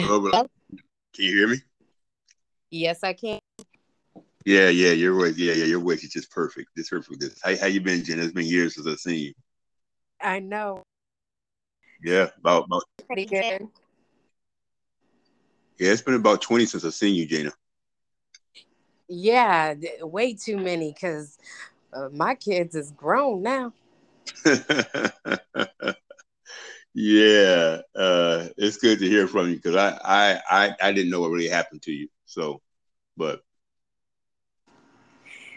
Hello, Can you hear me? Yes, I can. Yeah, yeah, your voice. Yeah, yeah, your voice is just perfect. Just perfect. This. How how you been, Jen? It's been years since I've seen you. I know. Yeah, about about. Pretty good. Yeah, it's been about twenty since I've seen you, Jayna. Yeah, way too many because uh, my kids is grown now. yeah, uh, it's good to hear from you because I, I I I didn't know what really happened to you. So, but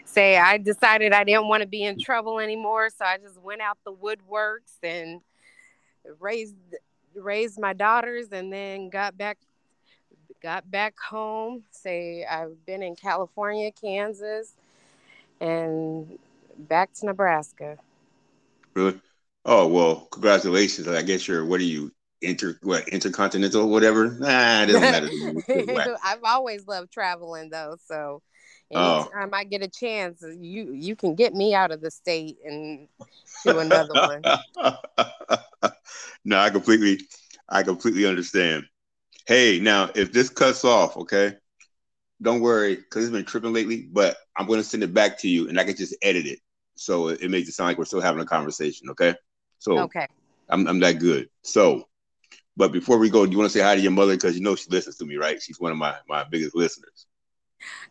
say I decided I didn't want to be in trouble anymore, so I just went out the woodworks and raised raised my daughters, and then got back got back home. Say I've been in California, Kansas, and back to Nebraska. Really? Oh well, congratulations. I guess you're what are you inter what intercontinental whatever? Nah, it doesn't matter. I've always loved traveling though, so oh. anytime oh. I get a chance, you you can get me out of the state and to another one. no, I completely I completely understand. Hey, now if this cuts off, okay, don't worry because it's been tripping lately. But I'm going to send it back to you, and I can just edit it so it, makes it sound like we're still having a conversation. Okay, so okay, I'm I'm that good. So, but before we go, do you want to say hi to your mother because you know she listens to me, right? She's one of my my biggest listeners.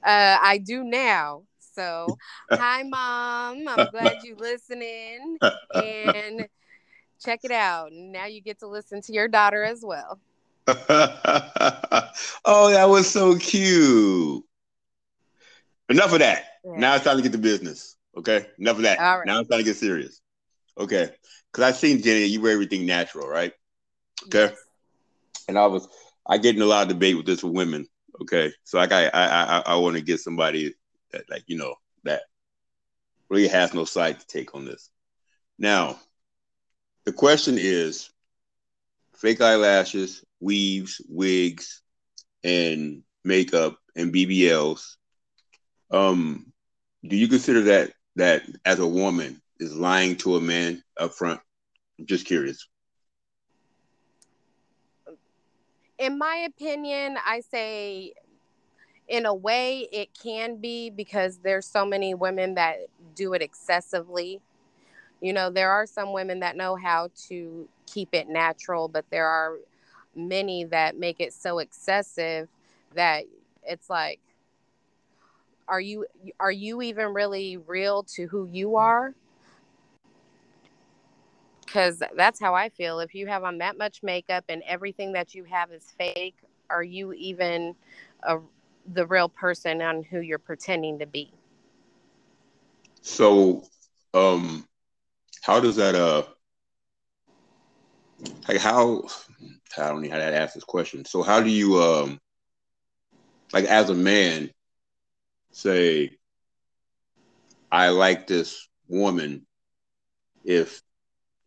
Uh, I do now. So, hi, mom. I'm glad you're listening, and check it out. Now you get to listen to your daughter as well. oh, that was so cute. Enough of that. Yeah. Now it's time to get to business. Okay. Enough of that. All right. Now it's time to get serious. Okay. Because I seen Jenny, you wear everything natural, right? Okay. Yes. And I was I get in a lot of debate with this with women. Okay. So like I I I, I want to get somebody that like, you know, that really has no side to take on this. Now, the question is fake eyelashes weaves, wigs, and makeup and BBLs. Um, do you consider that that as a woman is lying to a man up front? I'm just curious. In my opinion, I say in a way it can be because there's so many women that do it excessively. You know, there are some women that know how to keep it natural, but there are many that make it so excessive that it's like are you are you even really real to who you are because that's how i feel if you have on that much makeup and everything that you have is fake are you even a, the real person on who you're pretending to be so um how does that uh like how I don't know how to ask this question. So how do you um like as a man say I like this woman if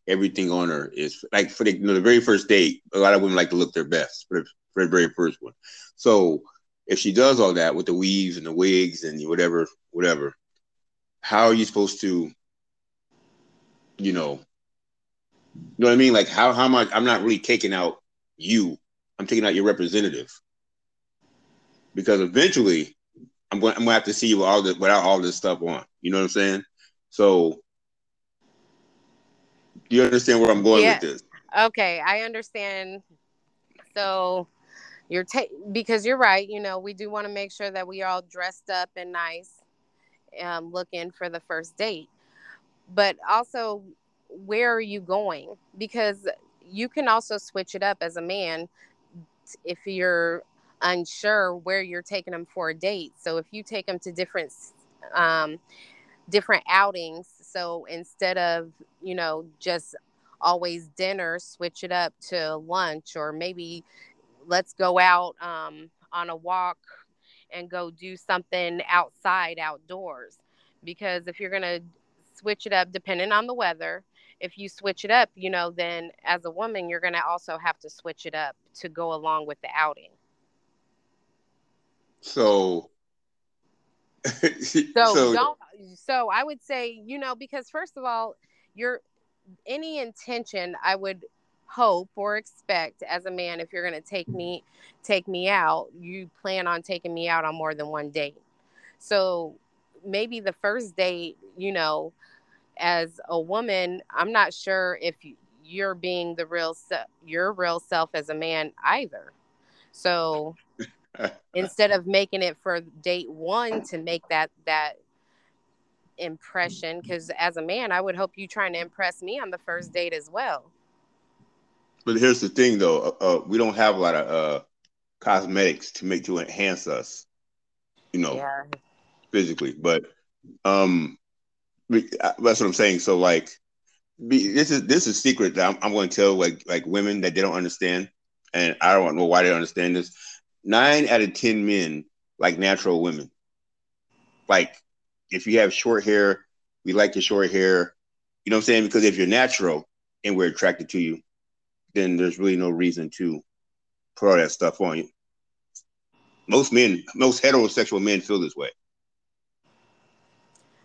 everything on her is like for the, you know, the very first date, a lot of women like to look their best for the, for the very first one. So if she does all that with the weaves and the wigs and whatever, whatever, how are you supposed to, you know, you know what I mean? Like how how much I'm not really taking out you. I'm taking out your representative. Because eventually I'm going I'm gonna have to see you all the without all this stuff on. You know what I'm saying? So you understand where I'm going yeah. with this? Okay, I understand. So you're ta- because you're right, you know, we do want to make sure that we are all dressed up and nice um looking for the first date. But also where are you going? Because you can also switch it up as a man if you're unsure where you're taking them for a date. So if you take them to different um, different outings, so instead of you know just always dinner, switch it up to lunch, or maybe let's go out um, on a walk and go do something outside outdoors. Because if you're gonna switch it up, depending on the weather, if you switch it up, you know, then as a woman, you're going to also have to switch it up to go along with the outing. So, so, so don't. So I would say, you know, because first of all, your any intention, I would hope or expect as a man if you're going to take me take me out you plan on taking me out on more than one date so maybe the first date you know as a woman i'm not sure if you're being the real se- your real self as a man either so instead of making it for date one to make that that impression because as a man i would hope you trying to impress me on the first date as well but here's the thing though uh, uh, we don't have a lot of uh, cosmetics to make to enhance us you know yeah. physically but um that's what i'm saying so like be, this is this is secret that I'm, I'm going to tell like like women that they don't understand and i don't know why they don't understand this nine out of ten men like natural women like if you have short hair, we like your short hair. You know what I'm saying? Because if you're natural and we're attracted to you, then there's really no reason to put all that stuff on you. Most men, most heterosexual men feel this way.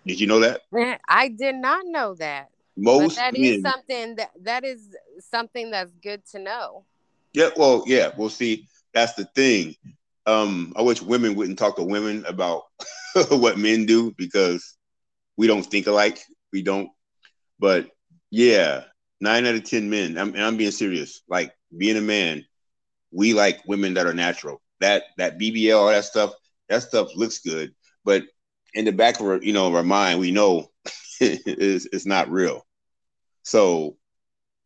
Did you know that? I did not know that. Most but that men, is something that that is something that's good to know. Yeah, well, yeah, we'll see. That's the thing. Um, I wish women wouldn't talk to women about what men do because we don't think alike. We don't. But yeah, nine out of ten men. I'm, I'm being serious. Like being a man, we like women that are natural. That that BBL, all that stuff. That stuff looks good, but in the back of our, you know, of our mind, we know it's, it's not real. So,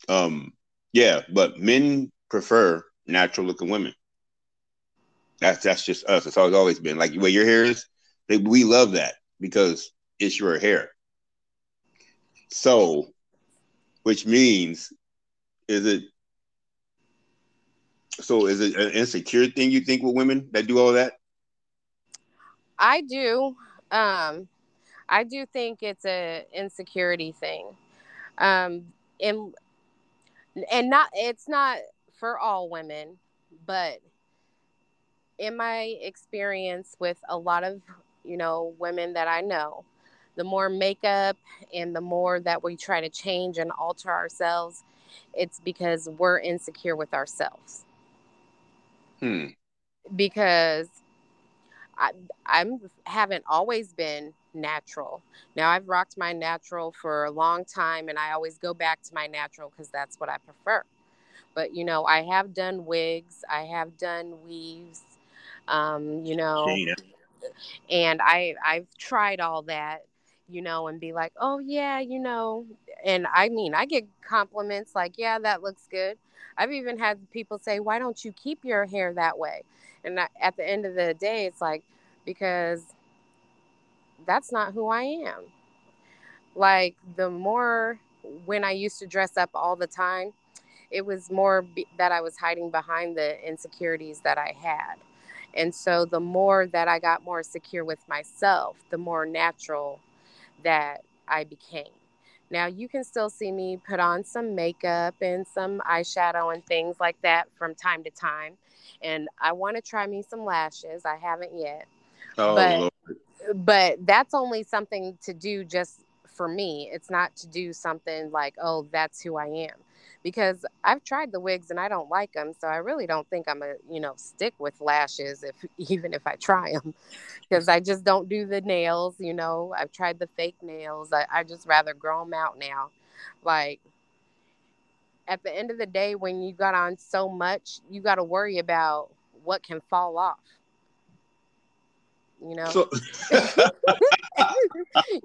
um, yeah, but men prefer natural looking women. That's that's just us. It's always always been like where your hair is. They, we love that because it's your hair. So, which means, is it? So, is it an insecure thing you think with women that do all that? I do. Um, I do think it's a insecurity thing. Um, and and not it's not for all women, but in my experience with a lot of you know, women that I know, the more makeup and the more that we try to change and alter ourselves, it's because we're insecure with ourselves. Hmm. Because I I'm haven't always been natural. Now I've rocked my natural for a long time and I always go back to my natural because that's what I prefer. But you know, I have done wigs, I have done weaves, um, you know, and I I've tried all that, you know, and be like, oh yeah, you know, and I mean I get compliments like, yeah, that looks good. I've even had people say, why don't you keep your hair that way? And at the end of the day, it's like because that's not who I am. Like the more when I used to dress up all the time, it was more be- that I was hiding behind the insecurities that I had. And so the more that I got more secure with myself, the more natural that I became. Now you can still see me put on some makeup and some eyeshadow and things like that from time to time. And I want to try me some lashes. I haven't yet. Oh, but, Lord. but that's only something to do just for me. It's not to do something like, oh, that's who I am because I've tried the wigs and I don't like them. So I really don't think I'm a, you know, stick with lashes if even if I try them because I just don't do the nails. You know, I've tried the fake nails. I, I just rather grow them out now. Like at the end of the day, when you got on so much, you got to worry about what can fall off you know. So-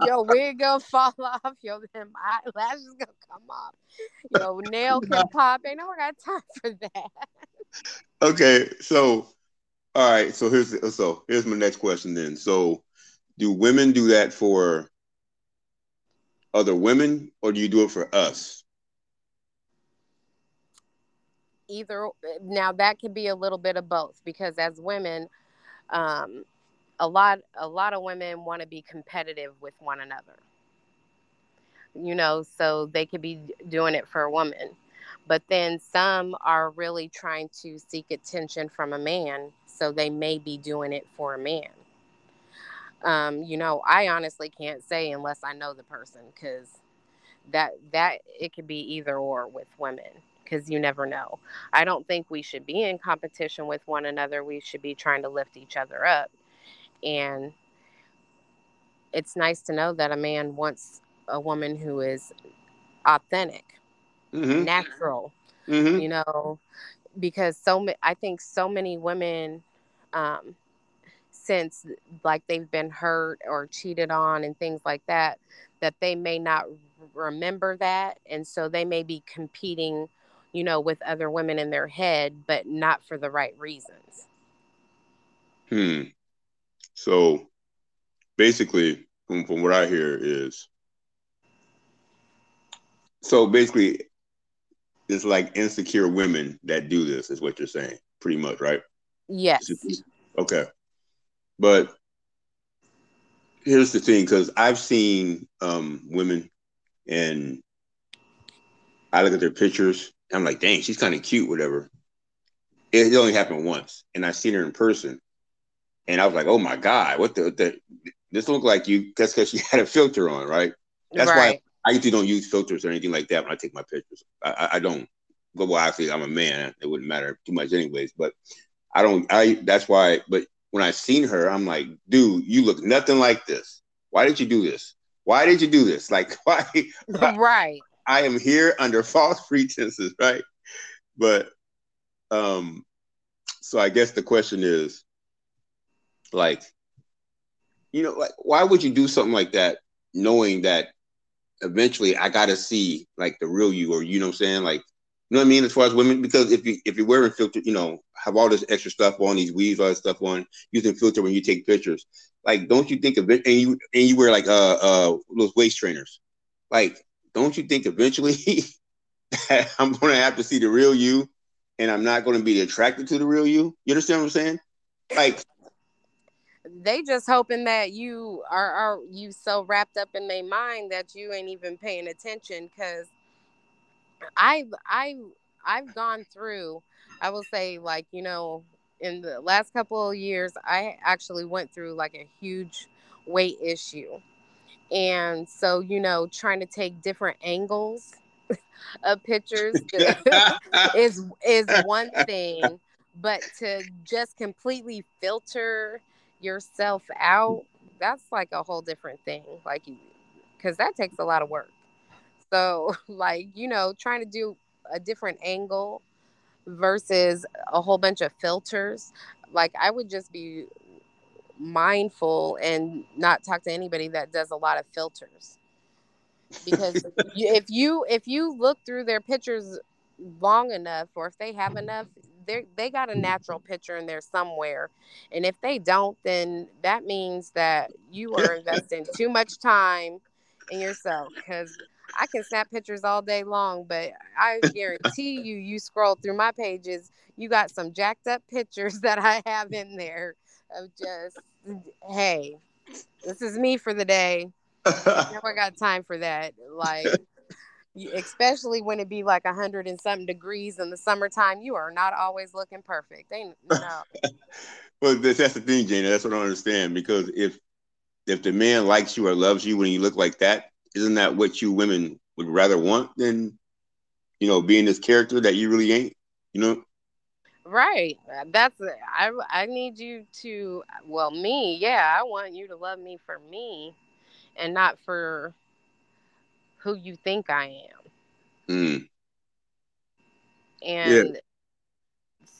your wig gonna fall off, your eyelashes gonna come off, your nail can pop. Ain't no one got time for that. Okay, so all right, so here's so here's my next question then. So do women do that for other women or do you do it for us? Either now that could be a little bit of both because as women, um, a lot a lot of women want to be competitive with one another you know so they could be doing it for a woman but then some are really trying to seek attention from a man so they may be doing it for a man um, you know i honestly can't say unless i know the person because that that it could be either or with women because you never know. I don't think we should be in competition with one another. We should be trying to lift each other up. And it's nice to know that a man wants a woman who is authentic, mm-hmm. natural, mm-hmm. you know, because so I think so many women, um, since like they've been hurt or cheated on and things like that, that they may not remember that. And so they may be competing, you know, with other women in their head, but not for the right reasons. Hmm. So basically, from, from what I hear is so basically it's like insecure women that do this is what you're saying pretty much right? Yes. Okay. But here's the thing because i've seen um, women and i look at their pictures i'm like dang she's kind of cute whatever. It, only happened once and i seen her in person and i was like oh my god what the, the this look like you that's because she had a filter on right that's right. why I usually don't use filters or anything like that when I take my pictures. I, I, I don't well, actually, I'm a man. It wouldn't matter too much, anyways. But I don't. I that's why. But when I seen her, I'm like, dude, you look nothing like this. Why did you do this? Why did you do this? Like, why? why? Right. I am here under false pretenses, right? But, um, so I guess the question is, like, you know, like, why would you do something like that, knowing that eventually I got to see like the real you, or you know, what I'm saying, like you know what I mean? As far as women, because if you if you're wearing filter, you know, have all this extra stuff on, these weaves, all this stuff on, using filter when you take pictures. Like, don't you think of it? And you and you wear like uh uh those waist trainers. Like, don't you think eventually that I'm gonna have to see the real you, and I'm not gonna be attracted to the real you? You understand what I'm saying? Like, they just hoping that you are are you so wrapped up in their mind that you ain't even paying attention because I I I've gone through I will say like you know in the last couple of years I actually went through like a huge weight issue. And so, you know, trying to take different angles of pictures is is one thing, but to just completely filter yourself out, that's like a whole different thing. Like you cuz that takes a lot of work. So, like, you know, trying to do a different angle versus a whole bunch of filters, like, I would just be mindful and not talk to anybody that does a lot of filters. Because if you if you look through their pictures long enough or if they have enough they they got a natural picture in there somewhere and if they don't then that means that you are investing too much time in yourself because I can snap pictures all day long, but I guarantee you, you scroll through my pages, you got some jacked up pictures that I have in there of just, hey, this is me for the day. Never got time for that. Like, especially when it be like a hundred and something degrees in the summertime, you are not always looking perfect. Ain't no. well, that's, that's the thing, Jayna. That's what I understand. Because if if the man likes you or loves you when you look like that, isn't that what you women would rather want than you know being this character that you really ain't you know right that's i i need you to well me yeah i want you to love me for me and not for who you think i am mm. and yeah.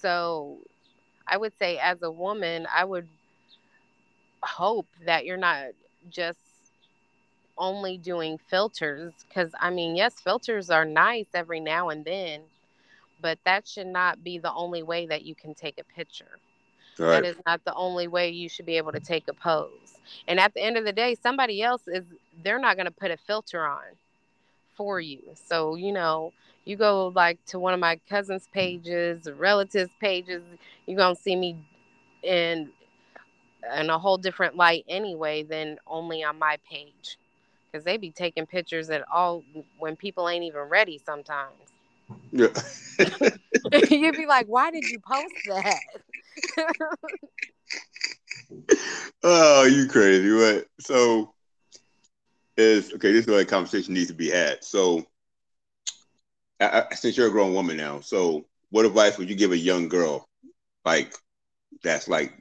so i would say as a woman i would hope that you're not just only doing filters because I mean, yes, filters are nice every now and then, but that should not be the only way that you can take a picture. Right. That is not the only way you should be able to take a pose. And at the end of the day, somebody else is they're not going to put a filter on for you. So, you know, you go like to one of my cousins' pages, relatives' pages, you're going to see me in in a whole different light anyway than only on my page because they be taking pictures at all when people ain't even ready sometimes. Yeah. You'd be like, why did you post that? oh, you crazy. What? So is okay, this is where a conversation needs to be had. So I, I, since you're a grown woman now, so what advice would you give a young girl like that's like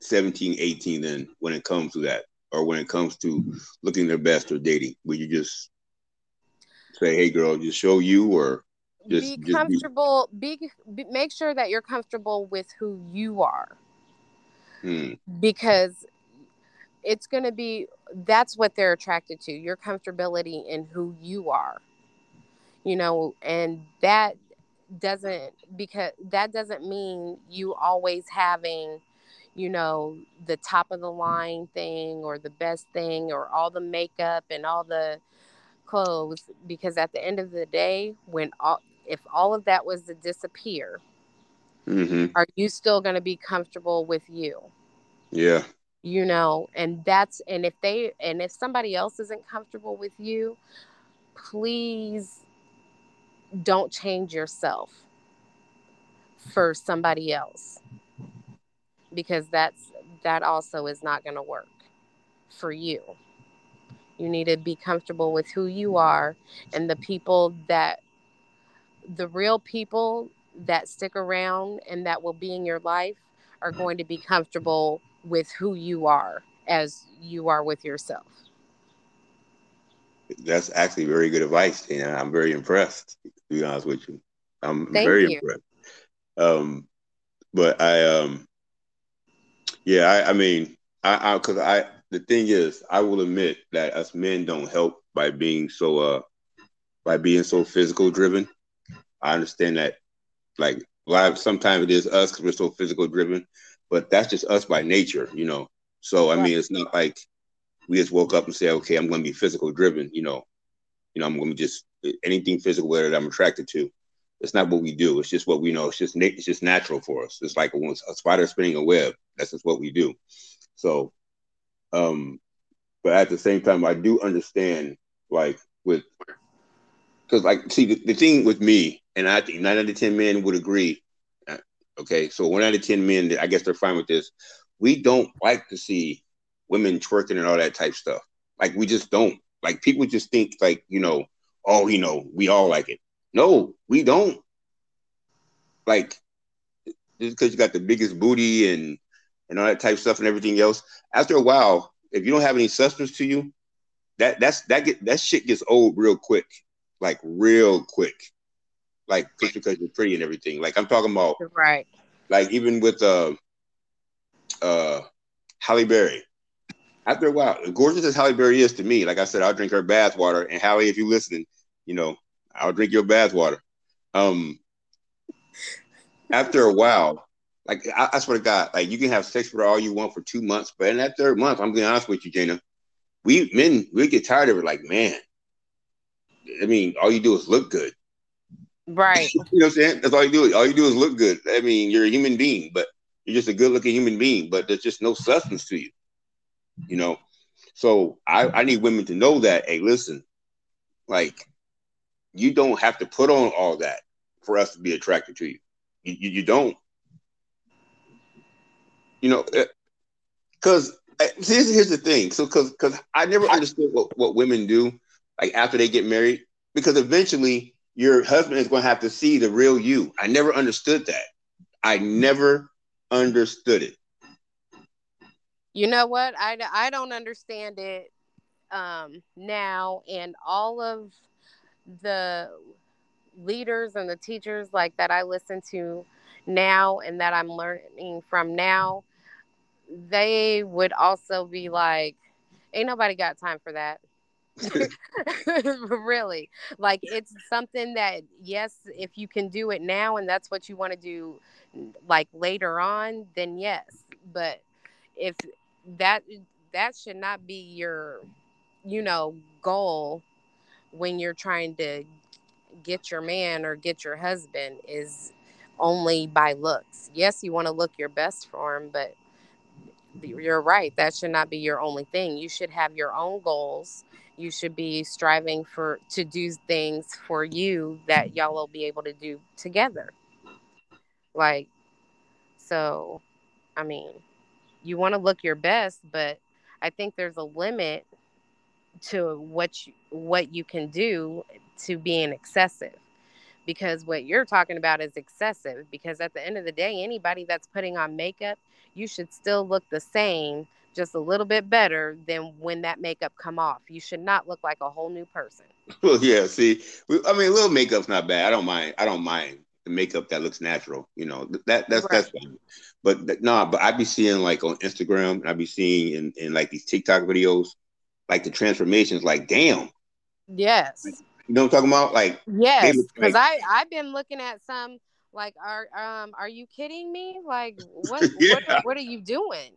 17, 18 then when it comes to that? Or when it comes to looking their best or dating? Would you just say, hey girl, just show you or just be comfortable, just be... Be, be, make sure that you're comfortable with who you are. Hmm. Because it's going to be that's what they're attracted to your comfortability in who you are you know and that doesn't because that doesn't mean you always having you know the top of the line thing or the best thing or all the makeup and all the clothes because at the end of the day when all if all of that was to disappear mm-hmm. are you still going to be comfortable with you yeah you know and that's and if they and if somebody else isn't comfortable with you please don't change yourself for somebody else because that's that also is not going to work for you. You need to be comfortable with who you are and the people that the real people that stick around and that will be in your life are going to be comfortable with who you are as you are with yourself. That's actually very good advice, and I'm very impressed. To be honest with you, I'm Thank very you. impressed. Um, but I, um, yeah, I, I mean, I, I, because I, the thing is, I will admit that us men don't help by being so, uh, by being so physical driven. I understand that, like, of, sometimes it is us because we're so physical driven, but that's just us by nature, you know. So I right. mean, it's not like we just woke up and say, okay, I'm going to be physical driven, you know. You know, I'm going to just anything physical that I'm attracted to. It's not what we do. It's just what we know. It's just it's just natural for us. It's like a, a spider spinning a web. That's just what we do. So, um, but at the same time, I do understand, like with, because like see the, the thing with me, and I think nine out of ten men would agree Okay, so one out of ten men, I guess they're fine with this. We don't like to see women twerking and all that type stuff. Like we just don't. Like people just think like you know, oh, you know, we all like it. No, we don't. Like just because you got the biggest booty and and all that type stuff and everything else. After a while, if you don't have any substance to you, that that's that get that shit gets old real quick, like real quick like just because you're pretty and everything. Like I'm talking about right. Like even with uh uh Halle Berry. After a while, gorgeous as Halle Berry is to me, like I said, I'll drink her bath water. And Halle, if you're listening, you know, I'll drink your bath water. Um after a while, like I, I, swear to God, like you can have sex with her all you want for two months, but in that third month, I'm being honest with you, Jayna, we men we get tired of it. Like man, I mean, all you do is look good. Right. you know what I'm saying? That's all you do. All you do is look good. I mean, you're a human being, but you're just a good looking human being, but there's just no substance to you. You know? So I, I need women to know that, hey, listen, like you don't have to put on all that for us to be attracted to you. You, you, you don't. You know, because uh, uh, here's, here's the thing. So, because because I never understood what, what women do, like after they get married, because eventually your husband is going to have to see the real you. I never understood that. I never understood it. You know what? I, I don't understand it um, now. And all of the leaders and the teachers like that I listen to now and that I'm learning from now, they would also be like, ain't nobody got time for that. really? Like it's something that yes if you can do it now and that's what you want to do like later on then yes. But if that that should not be your you know goal when you're trying to get your man or get your husband is only by looks. Yes you want to look your best for him but you're right that should not be your only thing. You should have your own goals you should be striving for to do things for you that y'all will be able to do together. Like so i mean you want to look your best but i think there's a limit to what you, what you can do to being excessive. Because what you're talking about is excessive because at the end of the day anybody that's putting on makeup you should still look the same just a little bit better than when that makeup come off you should not look like a whole new person well yeah see i mean a little makeup's not bad i don't mind i don't mind the makeup that looks natural you know that that's right. that's fine but no nah, but i'd be seeing like on instagram and i'd be seeing in, in like these tiktok videos like the transformations like damn yes you know what I'm talking about? Like yes, because like, I I've been looking at some like are um are you kidding me? Like what yeah. what, what are you doing?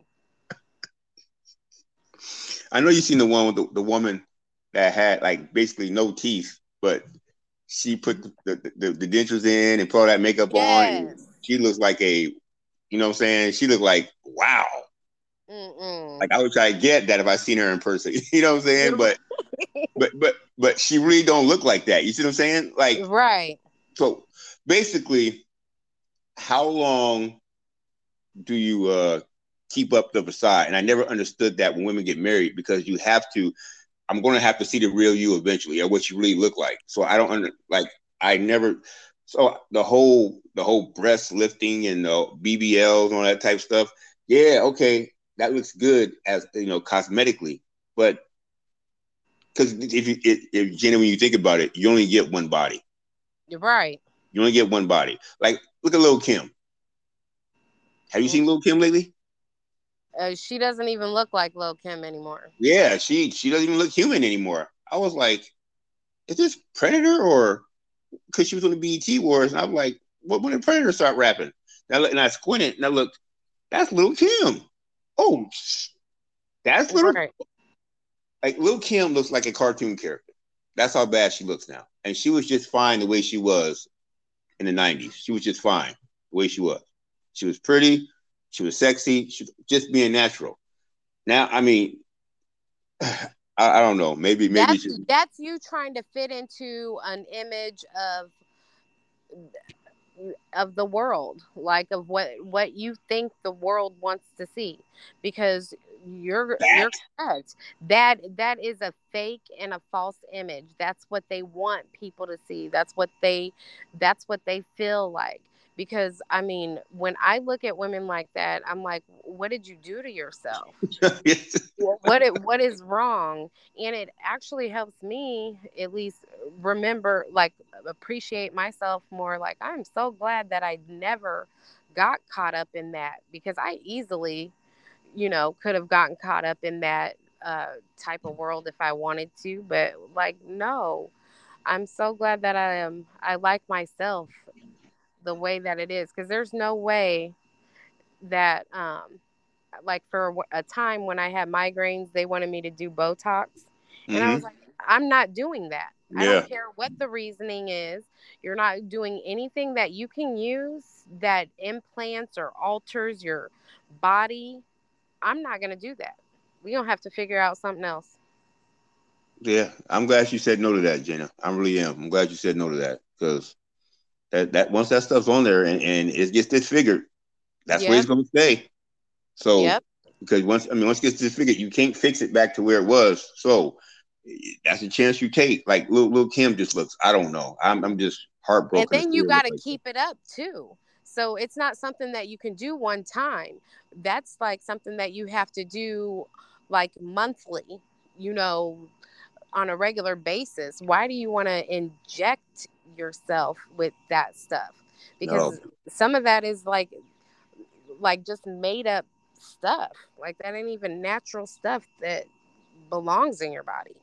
I know you've seen the one with the, the woman that had like basically no teeth, but she put the, the, the, the dentures in and put all that makeup yes. on. She looks like a, you know what I'm saying? She looked like, wow. Mm-mm. Like I would try to get that if I seen her in person. you know what I'm saying? But but but but she really don't look like that. You see what I'm saying? Like right. So basically, how long do you uh keep up the facade? And I never understood that when women get married because you have to. I'm going to have to see the real you eventually, or what you really look like. So I don't under like I never. So the whole the whole breast lifting and the BBLs and all that type stuff. Yeah, okay, that looks good as you know cosmetically, but because if you if, if Jayna, when you think about it, you only get one body. You're right. You only get one body. Like look at Lil Kim. Have you mm. seen Lil Kim lately? Uh, she doesn't even look like Lil Kim anymore. Yeah, she she doesn't even look human anymore. I was like, is this Predator or because she was on the BET Awards? And I'm like, what when did Predator start rapping? And I, and I squinted and I looked, that's Lil Kim. Oh, that's little. Right like Lil Kim looks like a cartoon character. That's how bad she looks now. And she was just fine the way she was in the 90s. She was just fine the way she was. She was pretty, she was sexy, she just being natural. Now, I mean, I, I don't know. Maybe maybe that's, she, that's you trying to fit into an image of of the world like of what what you think the world wants to see because you're that. you're correct that that is a fake and a false image that's what they want people to see that's what they that's what they feel like because I mean, when I look at women like that, I'm like, what did you do to yourself? what it, what is wrong? And it actually helps me at least remember, like, appreciate myself more. Like, I'm so glad that I never got caught up in that because I easily, you know, could have gotten caught up in that uh, type of world if I wanted to. But like, no. I'm so glad that I am. I like myself the way that it is because there's no way that um like for a time when I had migraines, they wanted me to do Botox, and mm-hmm. I was mm-hmm. like, I'm not doing that. Yeah. I don't care what the reasoning is. You're not doing anything that you can use that implants or alters your body. I'm not going to do that. We don't have to figure out something else. Yeah, I'm glad you said no to that, Jayna. I really am. I'm glad you said no to that because that that once that stuff's on there and, and it gets disfigured, that's yep. where it's gonna stay. So yep. because once I mean once it gets disfigured, you can't fix it back to where it was. So that's a chance you take. Like little, little Kim just looks, I don't know. I'm I'm just heartbroken. And then you gotta like keep it up too. So it's not something that you can do one time. That's like something that you have to do like monthly, you know, on a regular basis. Why do you want to inject yourself with that stuff. Because no. some of that is like like just made up stuff. Like that ain't even natural stuff that belongs in your body.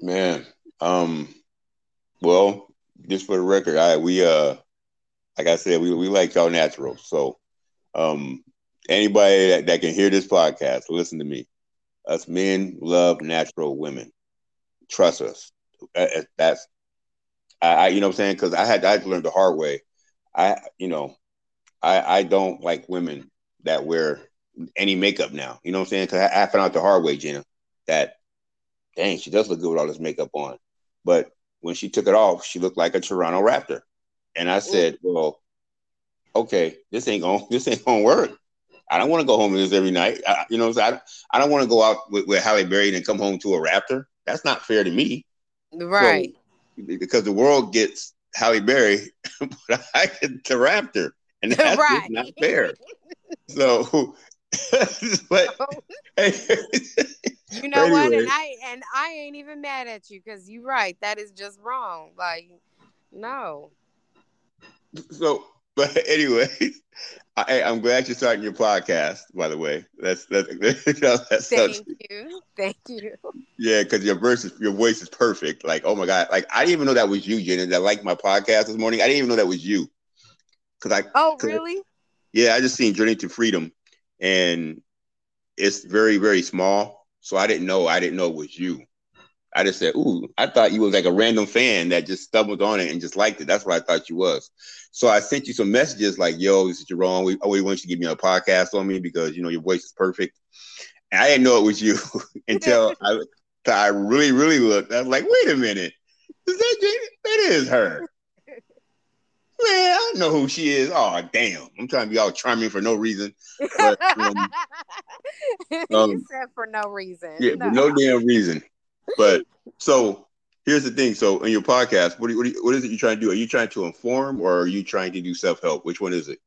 Man um well just for the record i we uh like i said we, we like y'all natural. So um anybody that, that can hear this podcast listen to me. Us men love natural women. Trust us. That's I, I you know what I'm saying? Because I had I had to learn the hard way. I you know, I I don't like women that wear any makeup now. You know what I'm saying? Because I, I, found out the hard way, Gina, that dang, she does look good with all this makeup on. But when she took it off, she looked like a Toronto Raptor. And I said, well, okay, this ain't gonna this ain't gonna work. I don't want to go home to this every night. I, you know, what I'm saying? I, I don't want to go out with, with Halle Berry and come home to a Raptor. That's not fair to me. Right. So, because the world gets Halle Berry, but I get the Raptor, and that's right. not fair. So, but you know anyway. what? And I and I ain't even mad at you because you're right. That is just wrong. Like, no. So, but anyway, I, am glad you're starting your podcast. By the way, that's that's, that's thank such, you, thank you. Yeah, because your verse, is, your voice is perfect. Like, oh my god, like I didn't even know that was you, Jayna. That liked my podcast this morning. I didn't even know that was you. Cause I. Oh really? I, yeah, I just seen Journey to Freedom, and it's very very small. So I didn't know. I didn't know it was you. I just said, "Ooh, I thought you was like a random fan that just stumbled on it and just liked it." That's what I thought you was. So I sent you some messages like, "Yo, this is Jarone. We, we want you to give me a podcast on me because you know your voice is perfect." And I didn't know it was you until I, I really, really looked. I was like, "Wait a minute, is that? That is her." Man, I know who she is. Oh, damn. I'm trying to be all charming for no reason. But, um, um, you said for no reason. Yeah, no. for no damn reason. But so here's the thing. So in your podcast, what, do you, what, do you, what is it you're trying to do? Are you trying to inform or are you trying to do self help? Which one is it?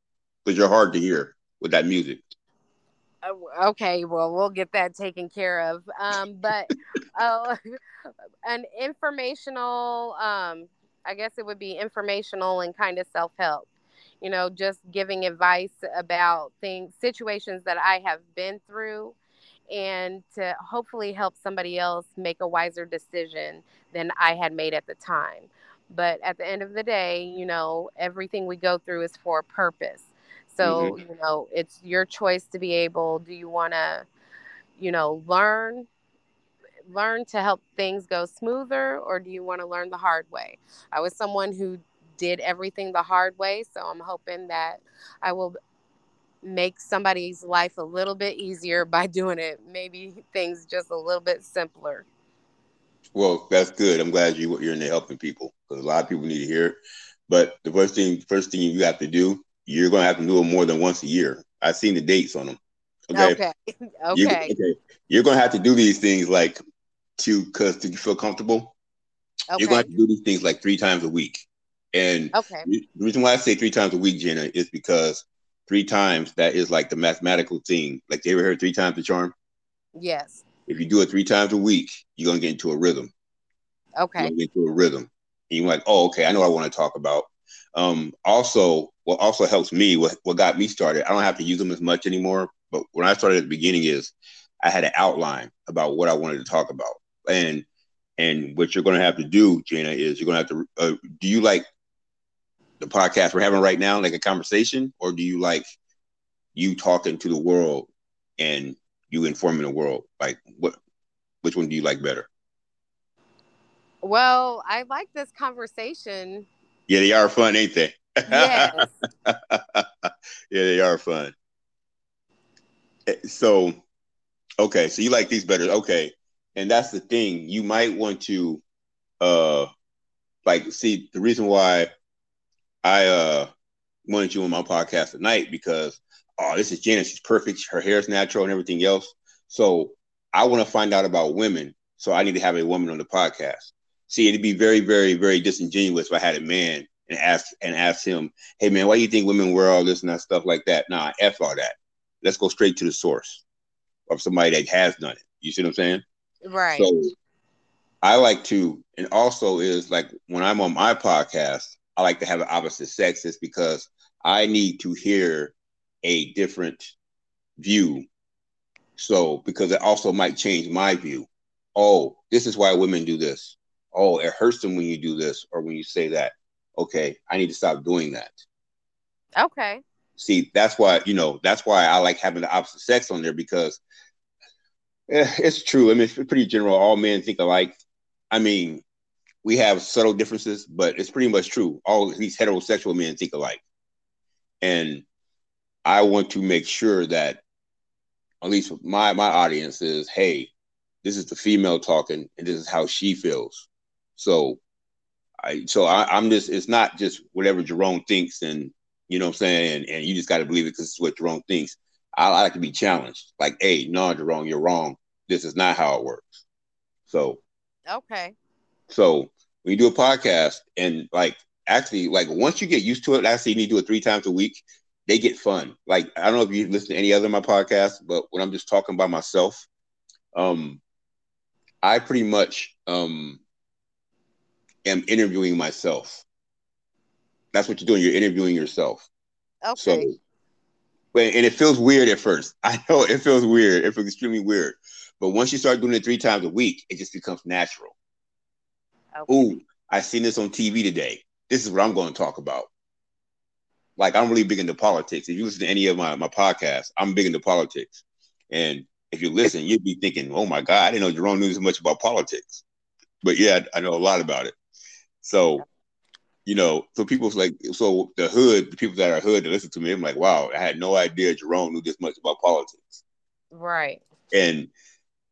Because you're hard to hear with that music. Uh, okay, well, we'll get that taken care of. Um, but uh, an informational, um, I guess it would be informational and kind of self help. You know, just giving advice about things, situations that I have been through and to hopefully help somebody else make a wiser decision than I had made at the time. But at the end of the day, you know, everything we go through is for a purpose. So, mm-hmm. you know, it's your choice to be able, do you want to, you know, learn learn to help things go smoother or do you want to learn the hard way? I was someone who did everything the hard way, so I'm hoping that I will make somebody's life a little bit easier by doing it. Maybe things just a little bit simpler. Well, that's good. I'm glad you you're in there helping people because a lot of people need to hear it. But the first thing, first thing you have to do, you're gonna have to do it more than once a year. I've seen the dates on them. Okay. Okay. okay. You're, okay. You're gonna have to do these things like to because to feel comfortable. Okay. You're gonna have to do these things like three times a week. And okay. the reason why I say three times a week, Jayna, is because three times, that is like the mathematical thing. Like you ever heard three times the charm? Yes. If you do it three times a week, you're gonna get into a rhythm. Okay. You're get into a rhythm. And you're like, oh, okay, I know I want to talk about. Um, also, what also helps me, what, what got me started, I don't have to use them as much anymore. But when I started at the beginning, is I had an outline about what I wanted to talk about, and and what you're going to have to do, Jayna, is you're going to have to. Uh, do you like the podcast we're having right now, like a conversation, or do you like you talking to the world and you informing the world? Like what which one do you like better? Well, I like this conversation. Yeah, they are fun, ain't they? Yes. yeah, they are fun. Eh, so, okay, so you like these better. Okay. And that's the thing. You might want to uh like see the reason why I uh wanted you on my podcast tonight because oh, this is Janet. She's perfect. Her hair is natural and everything else. So I want to find out about women. So I need to have a woman on the podcast. See, it'd be very, very, very disingenuous if I had a man and ask and ask him, "Hey, man, why do you think women wear all this and that stuff like that?" Nah, f all that. Let's go straight to the source of somebody that has done it. You see what I'm saying? Right. So I like to, and also is like when I'm on my podcast, I like to have an opposite sexes because I need to hear a different view. So, because it also might change my view. Oh, this is why women do this. Oh, it hurts them when you do this or when you say that. Okay, I need to stop doing that. Okay. See, that's why, you know, that's why I like having the opposite sex on there because eh, it's true. I mean, it's pretty general. All men think alike. I mean, we have subtle differences, but it's pretty much true. All these heterosexual men think alike. And I want to make sure that at least my my audience is, hey, this is the female talking and this is how she feels. So I so I, am just it's not just whatever Jarone thinks and you know what I'm saying, and, and you just gotta believe it because it's what Jarone thinks. I, I like to be challenged. Like, hey, no, Jarone, you're wrong. This is not how it works. So Okay. So when you do a podcast and like actually like once you get used to it, actually you need to do it three times a week. They get fun. Like I don't know if you listen to any other of my podcasts, but when I'm just talking by myself, um, I pretty much um am interviewing myself. That's what you're doing. You're interviewing yourself. Okay. So, and it feels weird at first. I know it feels weird. It feels extremely weird. But once you start doing it three times a week, it just becomes natural. Okay. Ooh, I seen this on TV today. This is what I'm going to talk about. Like I'm really big into politics. If you listen to any of my, my podcasts, I'm big into politics. And if you listen, you'd be thinking, oh my God, I didn't know Jarone knew so much about politics. But yeah, I know a lot about it. So, you know, so people like, so the hood, the people that are hood that listen to me, I'm like, wow, I had no idea Jarone knew this much about politics. Right. And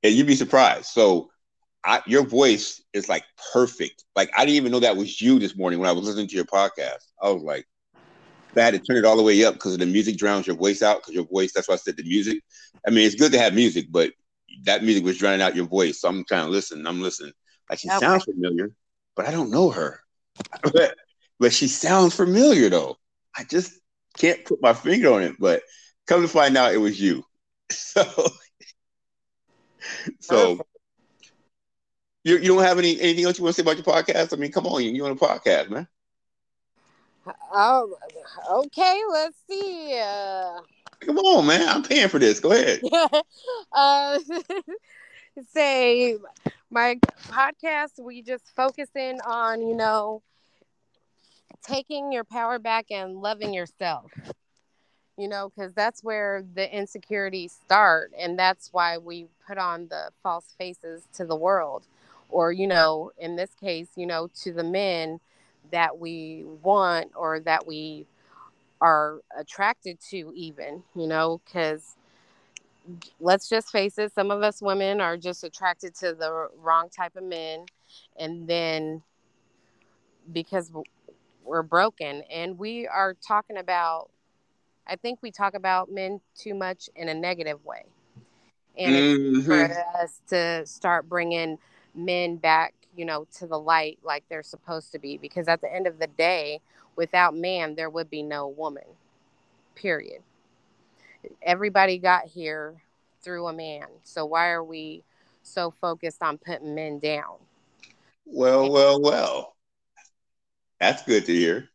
and you'd be surprised. So I, your voice is like perfect. Like I didn't even know that was you this morning when I was listening to your podcast. I was like, I had to turn it all the way up because the music drowns your voice out. Because your voice, that's why I said the music. I mean, it's good to have music, but that music was drowning out your voice. So I'm trying to listen. I'm listening. Like she okay. sounds familiar, but I don't know her. but, but she sounds familiar though. I just can't put my finger on it. But come to find out, it was you. So so you, you don't have any anything else you want to say about your podcast? I mean, come on, you you on a podcast, man. Oh, okay. Let's see. Uh, come on, man. I'm paying for this. Go ahead. uh, say my podcast. We just focusing on you know taking your power back and loving yourself you know, because that's where the insecurities start. And that's why we put on the false faces to the world. Or, you know, in this case, you know, to the men that we want or that we are attracted to, even, you know, because let's just face it, some of us women are just attracted to the wrong type of men. And then because we're broken and we are talking about I think we talk about men too much in a negative way. And mm-hmm. for us to start bringing men back, you know, to the light like they're supposed to be. Because at the end of the day, without man, there would be no woman, period. Everybody got here through a man. So why are we so focused on putting men down? Well, well, well. That's good to hear.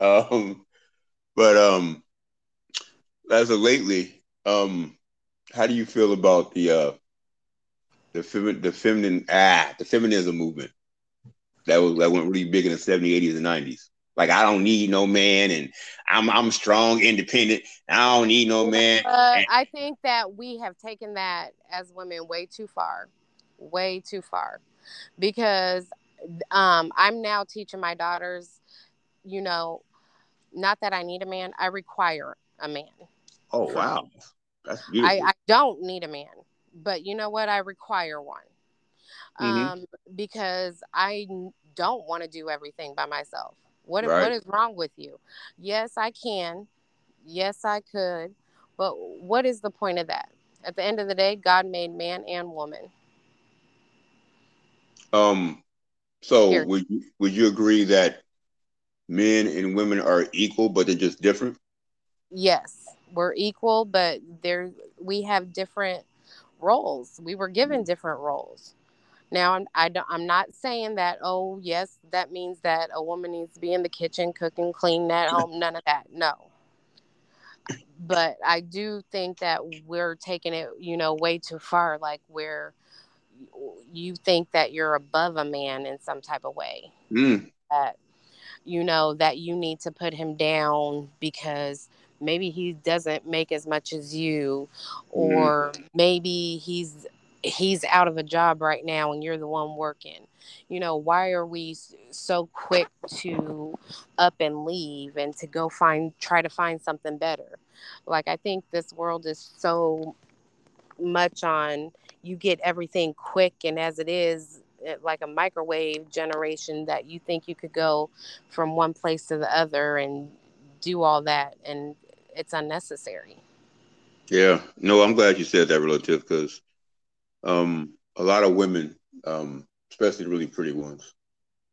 Um, but um, as of lately, um, how do you feel about the uh, the femi- the feminine ah the feminism movement that was that went really big in the 70s, 80s, and 90s? Like I don't need no man, and I'm I'm strong, independent. I don't need no man. Uh, I think that we have taken that as women way too far, way too far, because um, I'm now teaching my daughters, you know, not that I need a man, I require a man. Oh wow, that's beautiful. I, I don't need a man, but you know what? I require one. Mm-hmm. Um, because I don't want to do everything by myself. What right. what is wrong with you? Yes, I can. Yes, I could. But what is the point of that? At the end of the day, God made man and woman. Um so Here. would you, would you agree that men and women are equal but they're just different? Yes we're equal, but there we have different roles. We were given mm-hmm. different roles. Now, I'm, I don't, I'm not saying that, oh, yes, that means that a woman needs to be in the kitchen, cooking, cleaning at home. None of that. No. But I do think that we're taking it, you know, way too far, like where you think that you're above a man in some type of way. Mm. That, you know, that you need to put him down because maybe he doesn't make as much as you mm-hmm. or mm. maybe he's he's out of a job right now and you're the one working you know why are we so quick to up and leave and to go find try to find something better like i think this world is so much on you get everything quick and as it is like a microwave generation that you think you could go from one place to the other and do all that and it's unnecessary. Yeah, no, I'm glad you said that, relative, because um, a lot of women, um, especially really pretty ones,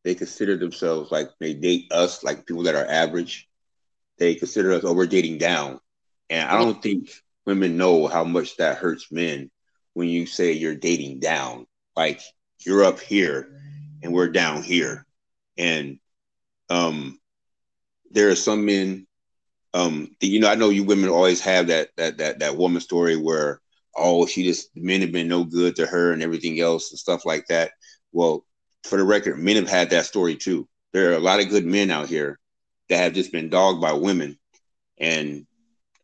they consider themselves like they date us like people that are average. They consider us, oh, we're dating down. And I don't think women know how much that hurts men when you say you're dating down. Like you're up here and we're down here. And um there are some men um you know, I know you women always have that that that that woman story where oh she just men have been no good to her and everything else and stuff like that. Well, for the record, men have had that story too. There are a lot of good men out here that have just been dogged by women. And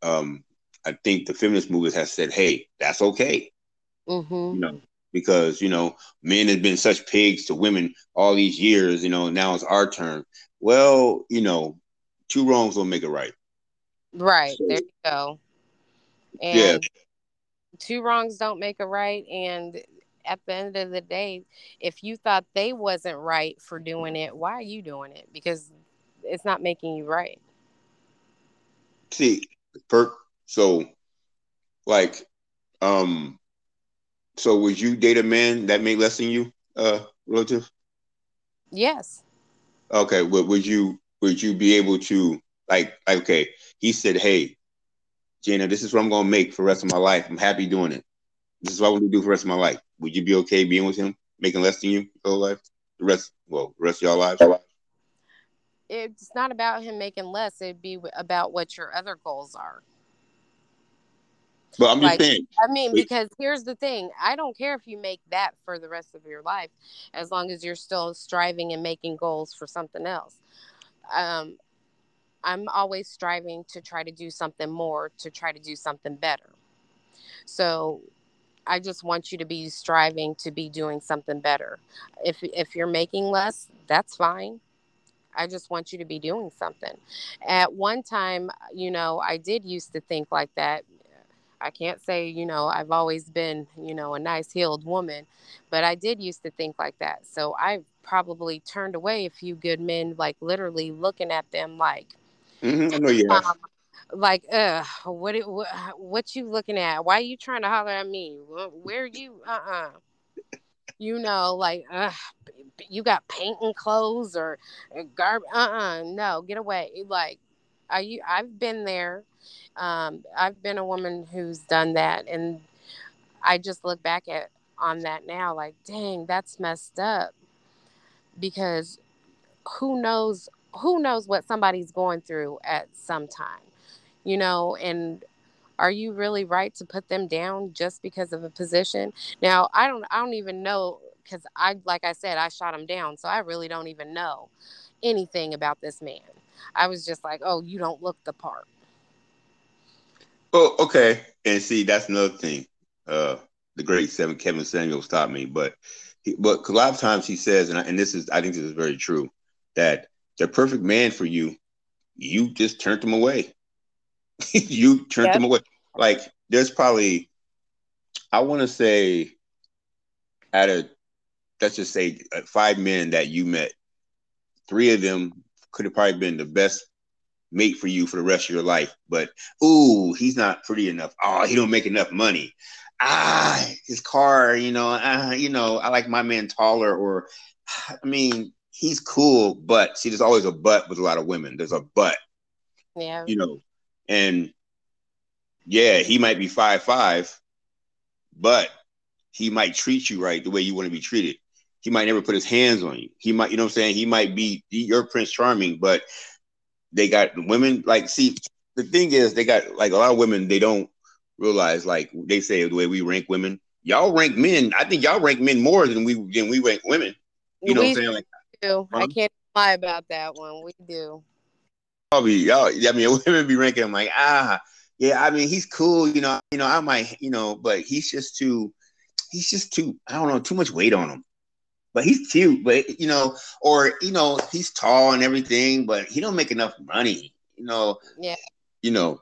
um, I think the feminist movement has said, hey, that's okay. Mm-hmm. You know, because, you know, men have been such pigs to women all these years, you know, now it's our turn. Well, you know, two wrongs don't make a right. Right. So, there you go. And yeah. two wrongs don't make a right. And at the end of the day, if you thought they wasn't right for doing it, why are you doing it? Because it's not making you right. See, per so like um so would you date a man that made less than you, uh relative? Yes. Okay, but would you would you be able to like okay, he said, Hey, Jayna, this is what I'm gonna make for the rest of my life. I'm happy doing it. This is what I'm gonna do for the rest of my life. Would you be okay being with him, making less than you your whole life? The rest well, the rest of your lives? It's not about him making less, it'd be about what your other goals are. But I'm just like, saying. I mean, because here's the thing: I don't care if you make that for the rest of your life, as long as you're still striving and making goals for something else. Um, I'm always striving to try to do something more, to try to do something better. So I just want you to be striving to be doing something better. If if you're making less, that's fine. I just want you to be doing something. At one time, you know, I did used to think like that. I can't say, you know, I've always been, you know, a nice healed woman, but I did used to think like that. So I probably turned away a few good men, like literally looking at them like, mm-hmm. I know you have. Um, like uh what, it, what what you looking at? Why are you trying to holler at me? Where you uh-uh. You know like uh you got painting clothes or uh, garbage uh-uh no get away. Like are you i've been there. Um i've been a woman who's done that and i just look back at on that now like dang that's messed up. Because who knows who knows what somebody's going through at some time you know, and are you really right to put them down just because of a position? Now, I don't I don't even know cuz I like I said I shot him down, so I really don't even know anything about this man. I was just like, "Oh, you don't look the part." Oh, okay. And see, that's another thing. Uh the great seven Kevin Samuel taught me, but he, but a lot of times he says, and, I, and this is I think this is very true, that the perfect man for you, you just turned him away. you turned yep. them away. Like there's probably, I want to say, out of let's just say uh, five men that you met, three of them could have probably been the best mate for you for the rest of your life. But ooh, he's not pretty enough. Oh, he don't make enough money. Ah, his car, you know, uh, you know, I like my man taller. Or, I mean, he's cool, but see, there's always a but with a lot of women. There's a but. Yeah. You know, and yeah, he might be five five, but he might treat you right the way you want to be treated. He might never put his hands on you. He might, you know what I'm saying? He might be your Prince Charming, but they got women like see the thing is they got like a lot of women they don't realize like they say the way we rank women. Y'all rank men. I think y'all rank men more than we than we rank women. You know we what I'm saying? Like do. Huh? I can't lie about that one. We do. I'll y'all. I mean, women be ranking him like, ah, yeah. I mean, he's cool. You know, you know, I might, you know, but he's just too, he's just too. I don't know, too much weight on him. But he's cute. But you know, or you know, he's tall and everything, but he don't make enough money. You know. Yeah. You know,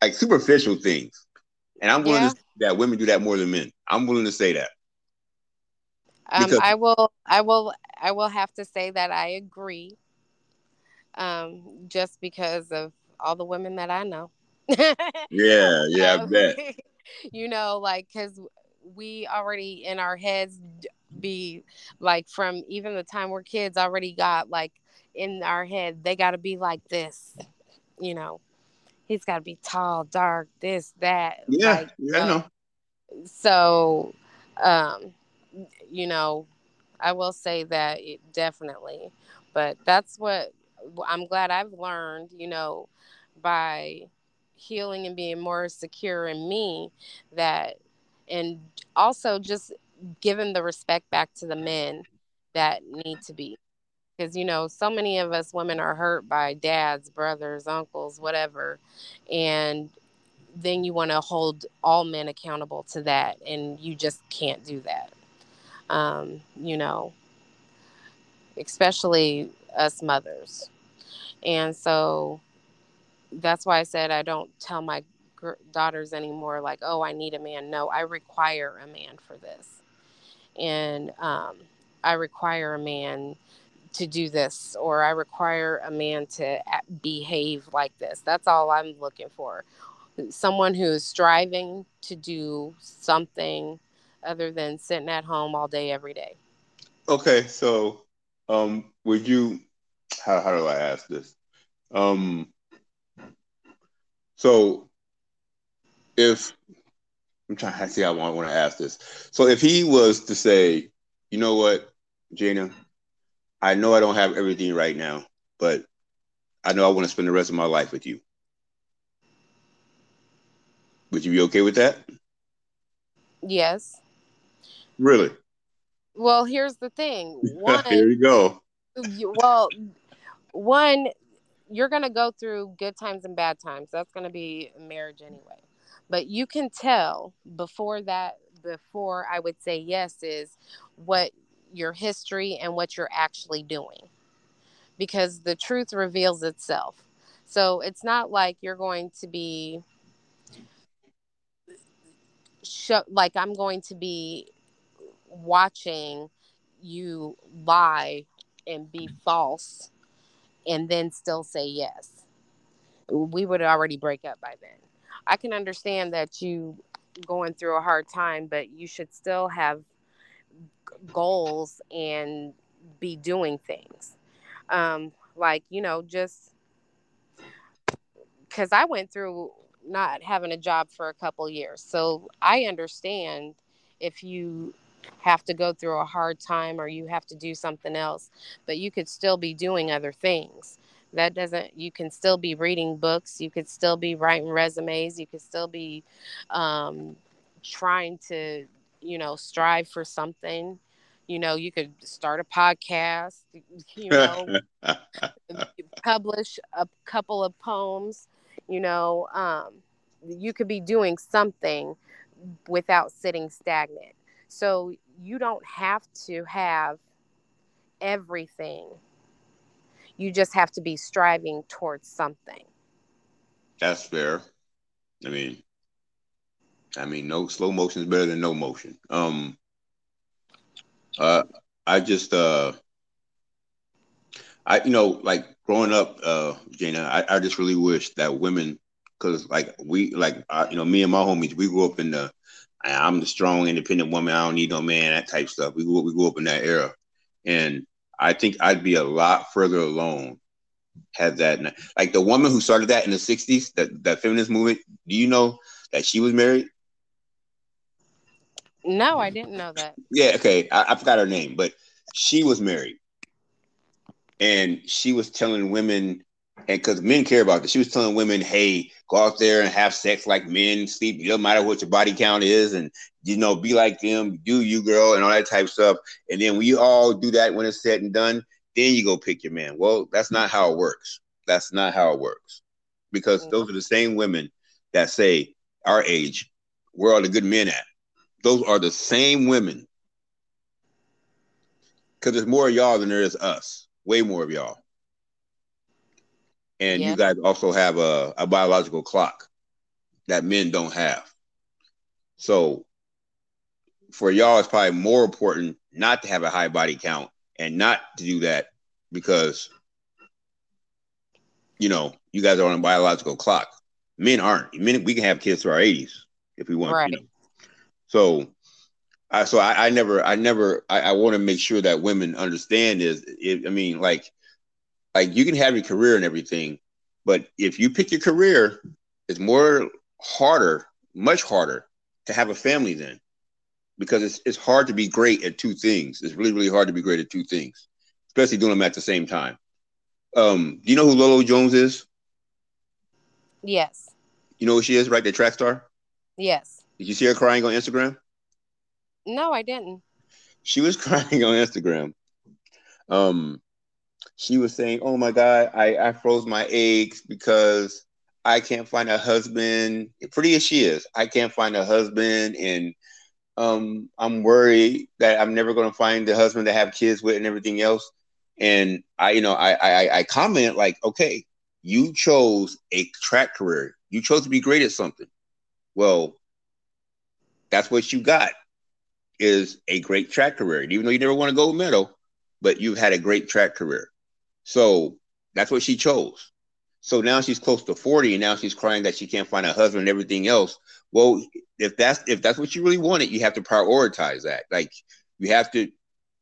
like superficial things. And I'm willing yeah. to that women do that more than men. I'm willing to say that. Um, because- I will. I will. I will have to say that I agree um, just because of all the women that I know. yeah, yeah, um, I bet. You know, like because we already in our heads be like from even the time we're kids already got like in our head they got to be like this you know he's got to be tall dark this that yeah like, yeah i know so um you know i will say that it definitely but that's what i'm glad i've learned you know by healing and being more secure in me that and also just giving the respect back to the men that need to be. Because you know so many of us women are hurt by dads brothers uncles whatever and then you want to hold all men accountable to that and you just can't do that um, you know especially us mothers. And so that's why i said i don't tell my daughters anymore like oh i need a man. No i require a man for this. And um, i require a man to do this or i require a man to behave like this. That's all i'm looking for. Someone who's striving to do something other than sitting at home all day every day okay so um would you how, how do i ask this um so if i'm trying to see how i want to ask this so if he was to say you know what Jayna I know I don't have everything right now, but I know I want to spend the rest of my life with you. Would you be okay with that? Yes. Really? Well, here's the thing. One, Here you go. well, one, you're going to go through good times and bad times. That's going to be marriage anyway. But you can tell before that, before I would say yes, is what your history and what you're actually doing because the truth reveals itself. So it's not like you're going to be sh- like I'm going to be watching you lie and be false and then still say yes. We would already break up by then. I can understand that you going through a hard time, but you should still have goals and be doing things. Um, like, you know, just because I went through not having a job for a couple years. So I understand if you have to go through a hard time or you have to do something else, but you could still be doing other things. That doesn't, you can still be reading books, you could still be writing resumes, you could still be um, trying to, you know, strive for something you know you could start a podcast you know publish a couple of poems you know um, you could be doing something without sitting stagnant so you don't have to have everything. You just have to be striving towards something. That's fair. I mean i mean no slow motion is better than no motion. Um uh, I just, uh, I you know, like growing up, uh, Jayna, I, I just really wish that women, because like we, like uh, you know, me and my homies, we grew up in the, I'm the strong, independent woman. I don't need no man, that type stuff. We grew, we grew up in that era, and I think I'd be a lot further alone had that like the woman who started that in the 60s that that feminist movement do you know that she was married no, I didn't know that. Yeah, okay. I, I forgot her name, but she was married. And she was telling women, and because men care about this, she was telling women, hey, go out there and have sex like men, sleep, it doesn't matter what your body count is, and you know, be like them, do you, girl, and all that type of stuff. And then we all do that when it's said and done, then you go pick your man. Well, that's not how it works. That's not how it works. Because mm. those are the same women that say, our age, where are all the good men at? those are the same women. Because there's more of y'all than there is us. Way more of y'all. And yeah. you guys also have a, a biological clock that men don't have. So for y'all, it's probably more important not to have a high body count and not to do that because you know you guys are on a biological clock. Men aren't. Men we can have kids to our 80s if we want. Right. You know. So I, so I, I never, I never, I, I want to make sure that women understand is, it, I mean, like, like you can have your career and everything, but if you pick your career, it's more harder, much harder to have a family then, because it's it's hard to be great at two things. It's really really hard to be great at two things, especially doing them at the same time. Um, do you know who Lolo Jones is? Yes. You know who she is, right? The track star. Yes. Did you see her crying on Instagram? No, I didn't. She was crying on Instagram. Um, she was saying, "Oh my God, I I froze my eggs because I can't find a husband. Pretty as she is, I can't find a husband, and um, I'm worried that I'm never going to find the husband to have kids with and everything else." And I, you know, I I, I comment like, "Okay, you chose a track career. You chose to be great at something. Well, that's what you got." is a great track career. Even though you never won a gold medal, but you've had a great track career. So that's what she chose. So now she's close to 40 and now she's crying that she can't find a husband and everything else. Well, if that's if that's what you really wanted, you have to prioritize that. Like you have to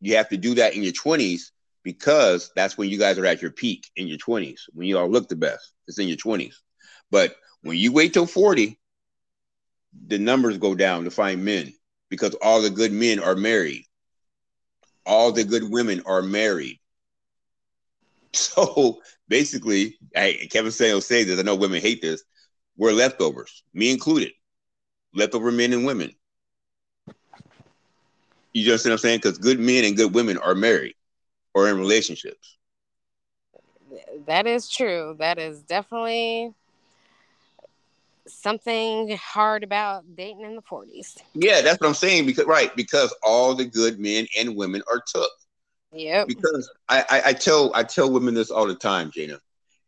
you have to do that in your 20s because that's when you guys are at your peak in your 20s, when you all look the best. It's in your 20s. But when you wait till 40, the numbers go down to find men because all the good men are married. All the good women are married. So basically, hey, Kevin Samuel say this. I know women hate this. We're leftovers, me included. Leftover men and women. You just understand what I'm saying? Because good men and good women are married or in relationships. That is true. That is definitely something hard about dating in the 40s. Yeah, that's what I'm saying. Because right, because all the good men and women are took. Yeah. Because I, I, I tell I tell women this all the time, Jayna,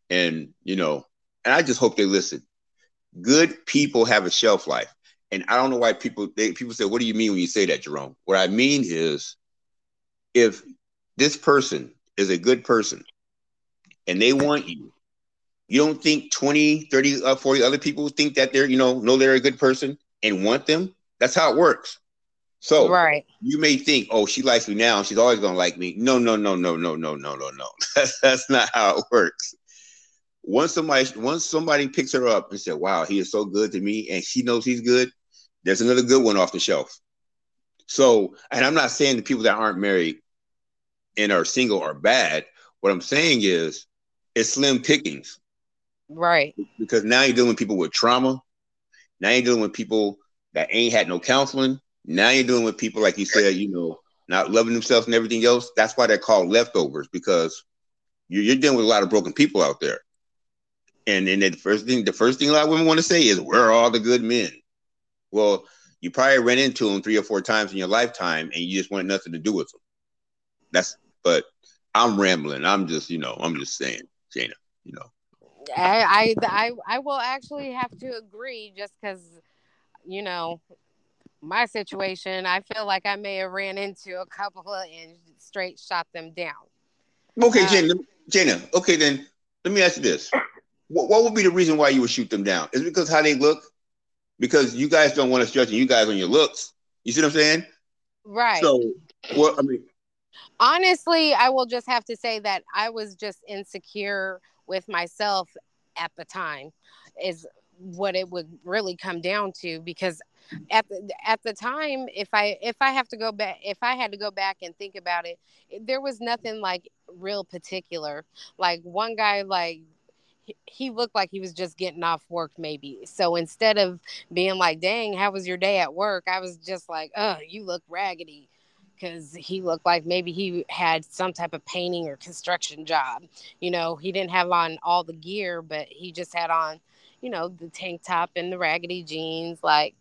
and you know, and I just hope they listen. Good people have a shelf life, and I don't know why people they people say, "What do you mean when you say that, Jarone?" What I mean is, if this person is a good person, and they want you, you don't think 20, 30, uh, 40 other people think that they're, you know, know they're a good person and want them? That's how it works. So right. you may think, oh, she likes me now. She's always gonna like me. No, no, no, no, no, no, no, no, no. That's that's not how it works. Once somebody once somebody picks her up and said, Wow, he is so good to me, and she knows he's good, there's another good one off the shelf. So, and I'm not saying the people that aren't married and are single are bad. What I'm saying is it's slim pickings. Right. Because now you're dealing with people with trauma. Now you're dealing with people that ain't had no counseling. Now you're dealing with people, like you said, you know, not loving themselves and everything else. That's why they're called leftovers because you're, you're dealing with a lot of broken people out there. And then the first thing, the first thing a lot of women want to say is, "Where are all the good men?" Well, you probably ran into them three or four times in your lifetime, and you just want nothing to do with them. That's. But I'm rambling. I'm just, you know, I'm just saying, Jayna. You know. I, I I I will actually have to agree just because you know my situation I feel like I may have ran into a couple and straight shot them down. Okay, uh, Jayna, Jayna. Okay, then let me ask you this: what, what would be the reason why you would shoot them down? Is it because how they look? Because you guys don't want to stretch you guys on your looks. You see what I'm saying? Right. So, what I mean, honestly, I will just have to say that I was just insecure with myself at the time is what it would really come down to because at the at the time if i if i have to go back if i had to go back and think about it there was nothing like real particular like one guy like he looked like he was just getting off work maybe so instead of being like dang how was your day at work i was just like oh you look raggedy because he looked like maybe he had some type of painting or construction job. You know, he didn't have on all the gear, but he just had on, you know, the tank top and the raggedy jeans. Like,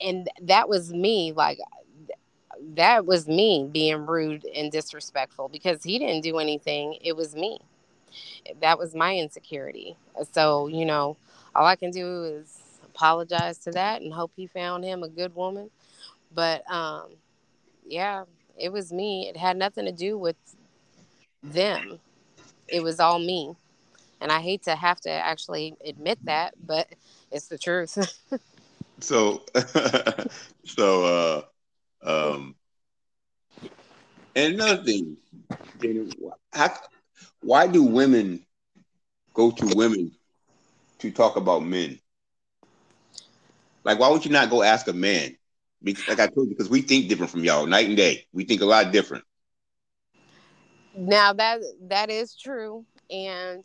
and that was me. Like, that was me being rude and disrespectful because he didn't do anything. It was me. That was my insecurity. So, you know, all I can do is apologize to that and hope he found him a good woman. But um yeah, it was me. It had nothing to do with them. It was all me. And I hate to have to actually admit that, but it's the truth. so so uh um and another thing how, why do women go to women to talk about men? Like why would you not go ask a man? Because, like i told you because we think different from y'all night and day. We think a lot different. Now that that is true and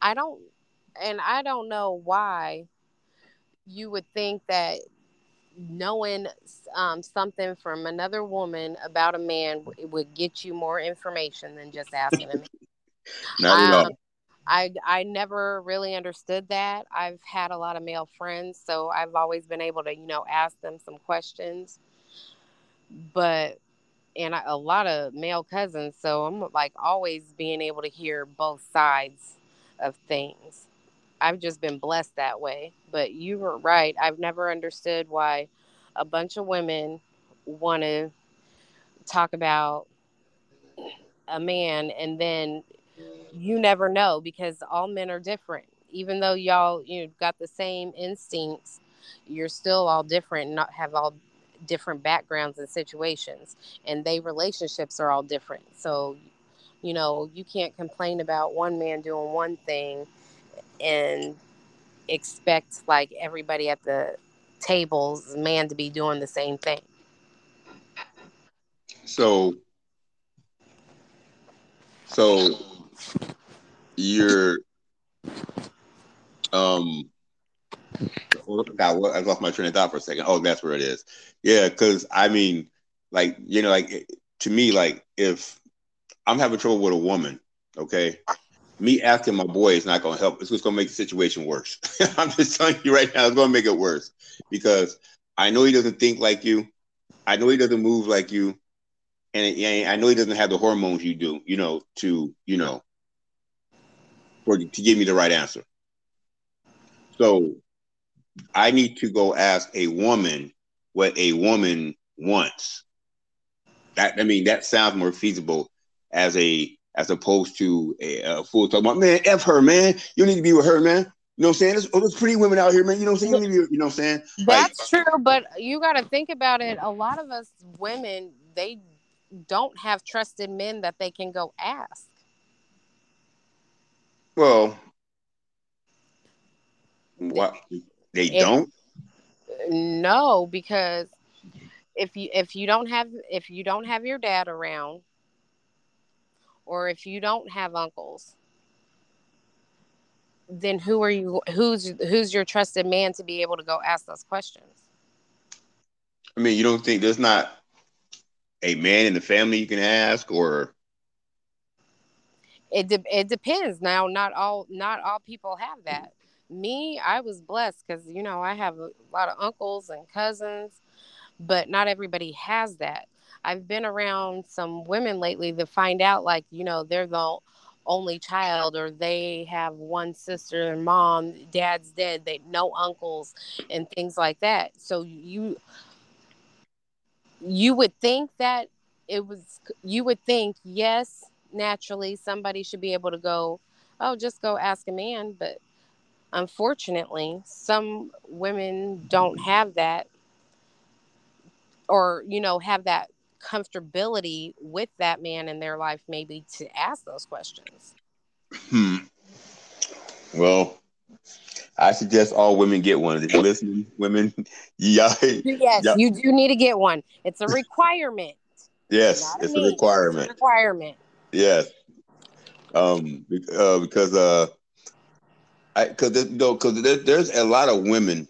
i don't and i don't know why you would think that knowing um, something from another woman about a man would get you more information than just asking him. Not at all. Um, I I never really understood that. I've had a lot of male friends, so I've always been able to, you know, ask them some questions. But and I, a lot of male cousins, so I'm like always being able to hear both sides of things. I've just been blessed that way. But you were right. I've never understood why a bunch of women want to talk about a man and then you never know because all men are different. Even though y'all you got the same instincts, you're still all different and not have all different backgrounds and situations and they relationships are all different. So, you know, you can't complain about one man doing one thing and expect like everybody at the tables man to be doing the same thing. So so you're um God, well, I lost my train of thought for a second. Oh, that's where it is. Yeah, because I mean, like you know, like to me, like if I'm having trouble with a woman, okay, me asking my boy is not going to help. It's just going to make the situation worse. I'm just telling you right now, it's going to make it worse because I know he doesn't think like you. I know he doesn't move like you, and I know he doesn't have the hormones you do. You know, to you know, for to give me the right answer. So I need to go ask a woman what a woman wants. That I mean, that sounds more feasible as a as opposed to a, a fool talking about, man, F her, man. You need to be with her, man. You know what I'm saying? There's, oh, there's pretty women out here, man. You know what I'm saying? You, you know what I'm saying? That's like, true, but you got to think about it. A lot of us women, they don't have trusted men that they can go ask. Well, what they if, don't? No, because if you if you don't have if you don't have your dad around or if you don't have uncles, then who are you? Who's who's your trusted man to be able to go ask those questions? I mean, you don't think there's not a man in the family you can ask, or it de- it depends. Now, not all not all people have that. Me, I was blessed because you know I have a lot of uncles and cousins, but not everybody has that. I've been around some women lately that find out like, you know, they're the only child or they have one sister and mom, dad's dead, they no uncles and things like that. So you you would think that it was you would think yes, naturally somebody should be able to go, oh, just go ask a man, but unfortunately, some women don't have that or you know have that comfortability with that man in their life maybe to ask those questions? Hmm. Well i suggest all women get one. If you're listening women yeah yes you do need to get one. It's a requirement. Yes it's a, requirement it's a requirement. yes. Um uh, because uh i because you know because there, there's a lot of women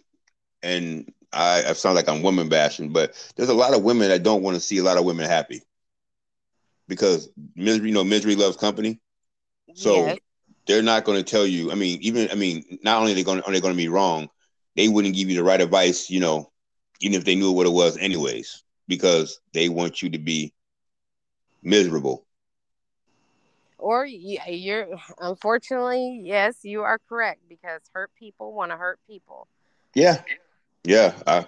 and I, I sound like I'm woman bashing, but there's a lot of women that don't want to see a lot of women happy because misery, you know, misery loves company. So yes. they're not going to tell you. I mean, even I mean, not only are they going are they going to be wrong, they wouldn't give you the right advice. You know, even if they knew what it was, anyways, because they want you to be miserable. Or you're unfortunately, yes, you are correct because hurt people want to hurt people. Yeah, yeah, I,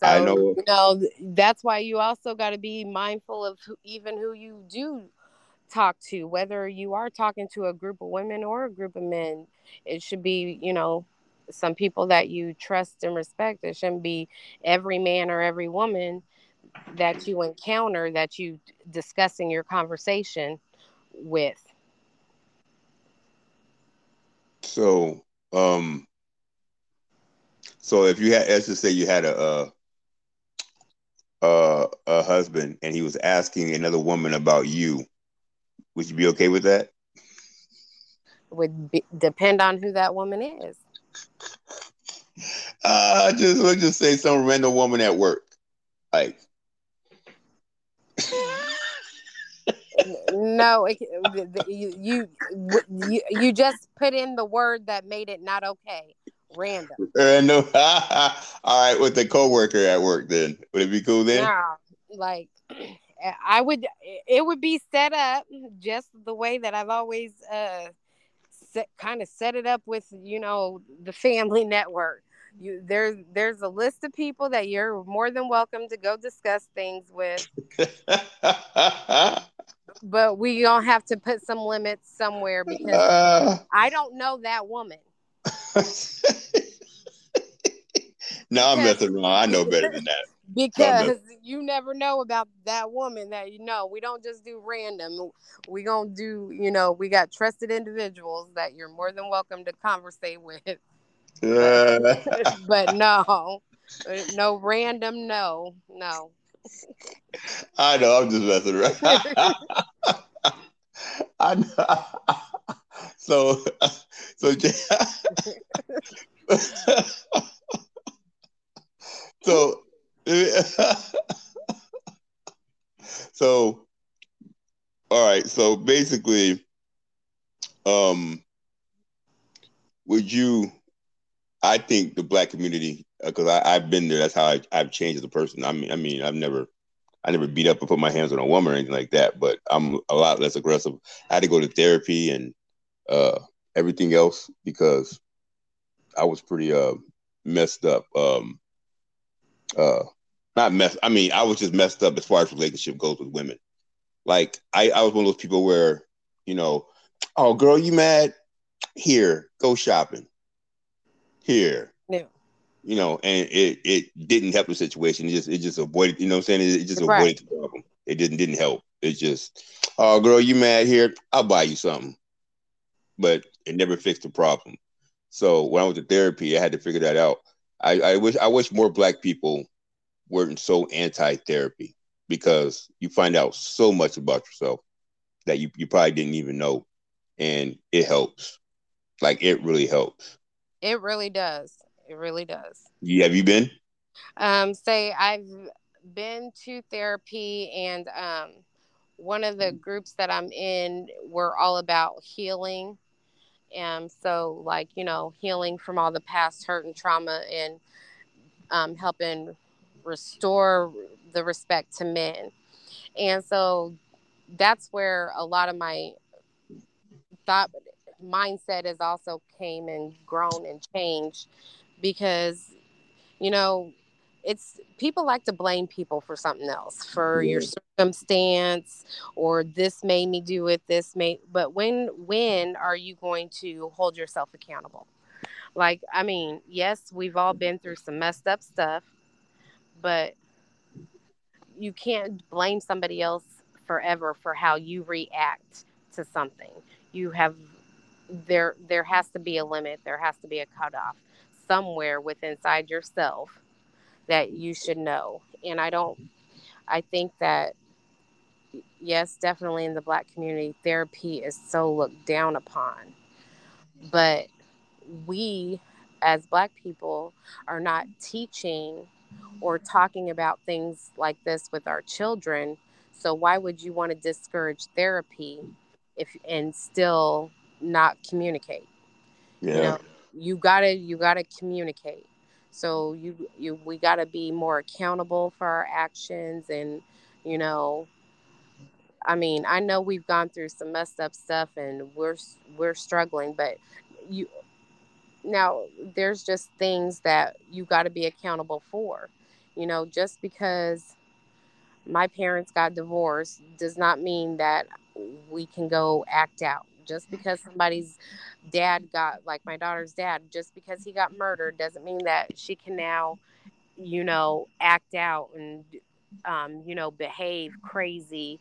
so, I know. You know, that's why you also got to be mindful of who, even who you do talk to, whether you are talking to a group of women or a group of men. It should be, you know, some people that you trust and respect. It shouldn't be every man or every woman that you encounter that you discussing your conversation with. So, um, so if you had, let's just say you had a, a, a, a husband and he was asking another woman about you, would you be okay with that? Would be, depend on who that woman is. Uh, just let's just say some random woman at work, like. no, it, you, you you you just put in the word that made it not okay. Random. Random. All right, with the coworker at work, then would it be cool then? Yeah, like I would. It would be set up just the way that I've always uh set, kind of set it up with you know the family network you there's there's a list of people that you're more than welcome to go discuss things with but we don't have to put some limits somewhere because uh, i don't know that woman no i'm messing around i know better than that. because you never know about that woman that you know. We don't just do random. We gonna do you know we got trusted individuals that you're more than welcome to conversate with. But, but no no random no no. I know i'm just messing around. I know so so so so all right so basically um would you i think the black community because uh, i've been there that's how I, i've changed as a person. I mean i mean i've never i never beat up or put my hands on a woman or anything like that but i'm a lot less aggressive. I had to go to therapy and uh everything else because i was pretty uh messed up um uh not mess. I mean, I was just messed up as far as relationship goes with women. Like I, I was one of those people where, you know, oh girl, you mad? Here, go shopping. Here. Yeah. You know, and it it didn't help the situation. It just it just avoided, you know what I'm saying? It, it just right. avoided the problem. It didn't didn't help. It just, oh girl, you mad here? I'll buy you something. But it never fixed the problem. So when I went to therapy, I had to figure that out. I, I wish I wish more black people weren't so anti-therapy because you find out so much about yourself that you, you probably didn't even know and it helps. Like it really helps. It really does. It really does. Yeah have you been? Um say i've been to therapy and um one of the groups that i'm in we're all about healing and so like you know healing from all the past hurt and trauma and um, helping restore the respect to men. And so that's where a lot of my thought mindset has also came and grown and changed because you know it's people like to blame people for something else for yeah. your circumstance or this made me do it this made but when when are you going to hold yourself accountable like i mean yes we've all been through some messed up stuff but you can't blame somebody else forever for how you react to something. You have there there has to be a limit, there has to be a cutoff somewhere within inside yourself that you should know. And I don't I think that yes, definitely in the black community, therapy is so looked down upon. But we as black people are not teaching or talking about things like this with our children. So why would you want to discourage therapy if and still not communicate? Yeah. You know, you gotta you gotta communicate. So you you we gotta be more accountable for our actions and you know I mean, I know we've gone through some messed up stuff and we're we're struggling, but you now there's just things that you got to be accountable for. You know just because my parents got divorced does not mean that we can go act out. Just because somebody's dad got, like my daughter's dad, just because he got murdered doesn't mean that she can now, you know, act out and, um, you know, behave crazy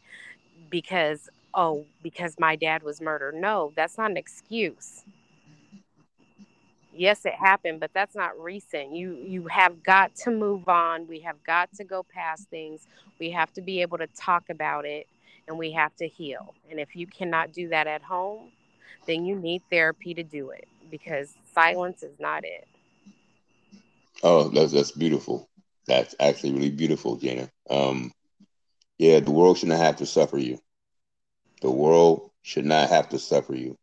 because, oh, because my dad was murdered. No, that's not an excuse. Yes it happened but that's not recent. You you have got to move on. We have got to go past things. We have to be able to talk about it and we have to heal. And if you cannot do that at home then you need therapy to do it because silence is not it. Oh that's that's beautiful. That's actually really beautiful Jayna um yeah the world should not have to suffer you. The world should not have to suffer you.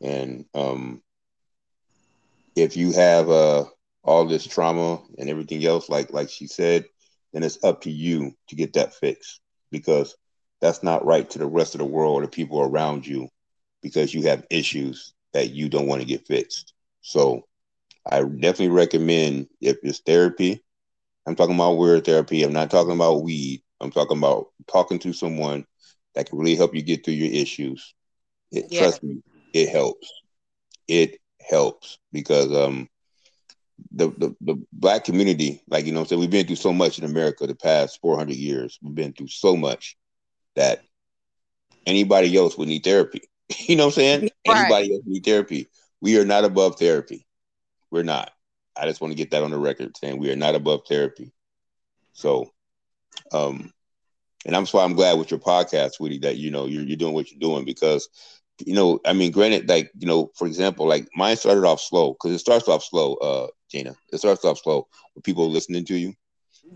And um if you have uh, all this trauma and everything else, like like she said, then it's up to you to get that fixed because that's not right to the rest of the world or the people around you because you have issues that you don't want to get fixed. So I definitely recommend if it's therapy, I'm talking about weird therapy. I'm not talking about weed. I'm talking about talking to someone that can really help you get through your issues. It, yeah. Trust me, it helps. It helps because um the, the the black community, like you know, so we've been through so much in America the past 400 years. We've been through so much that anybody else would need therapy. you know what I'm saying? Right. Anybody else need therapy. We are not above therapy. We're not. I just want to get that on the record saying we are not above therapy. So, um, and that's why I'm glad with your podcast, Woody, that you know you're you're doing what you're doing because you know, I mean, granted, like, you know, for example, like mine started off slow because it starts off slow, uh, Jayna. It starts off slow with people listening to you.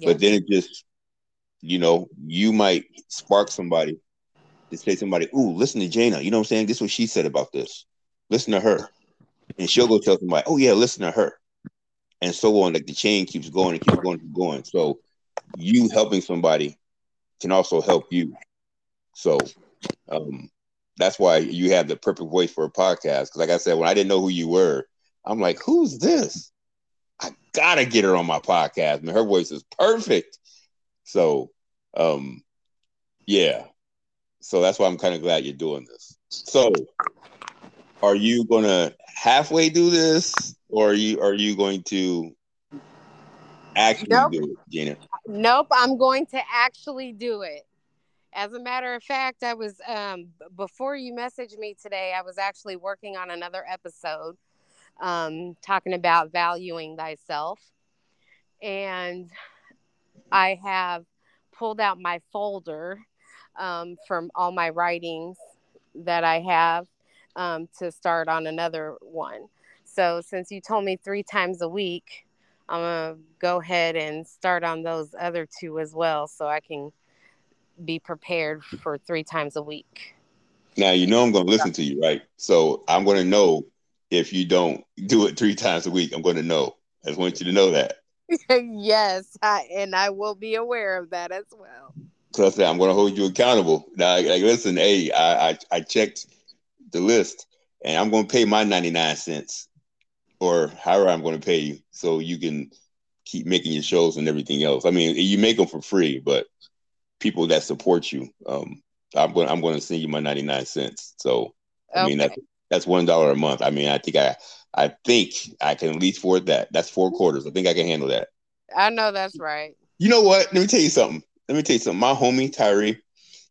But then it just, you know, you might spark somebody to say somebody, ooh, listen to Jayna. You know what I'm saying? This is what she said about this. Listen to her. And she'll go tell somebody, oh yeah, listen to her. And so on. Like the chain keeps going and keeps going and going. So you helping somebody can also help you. So um that's why you have the perfect voice for a podcast. Because, like I said, when I didn't know who you were, I'm like, who's this? I gotta get her on my podcast. Man, her voice is perfect. So, um, yeah. So that's why I'm kind of glad you're doing this. So, are you gonna halfway do this, or are you are you going to actually nope. do it, Gina? Nope, I'm going to actually do it. As a matter of fact, I was um, before you messaged me today. I was actually working on another episode um, talking about valuing thyself, and I have pulled out my folder um, from all my writings that I have um, to start on another one. So since you told me three times a week, I'm gonna go ahead and start on those other two as well, so I can be prepared for three times a week. Now you know I'm going to listen to you, right? So I'm going to know if you don't do it three times a week. I'm going to know. I just want you to know that. yes, I, and I will be aware of that as well. Trust me, I'm going to hold you accountable. Now, like, listen, hey, I, I I checked the list, and I'm going to pay my 99 cents, or however I'm going to pay you, so you can keep making your shows and everything else. I mean, you make them for free, but people that support you. Um, I'm going. I'm going to send you my 99 cents. So I okay. mean that's that's one dollar a month. I mean I think I I think I can at least afford that. That's four quarters. I think I can handle that. I know that's right. You know what? Let me tell you something. Let me tell you something. My homie Tyree,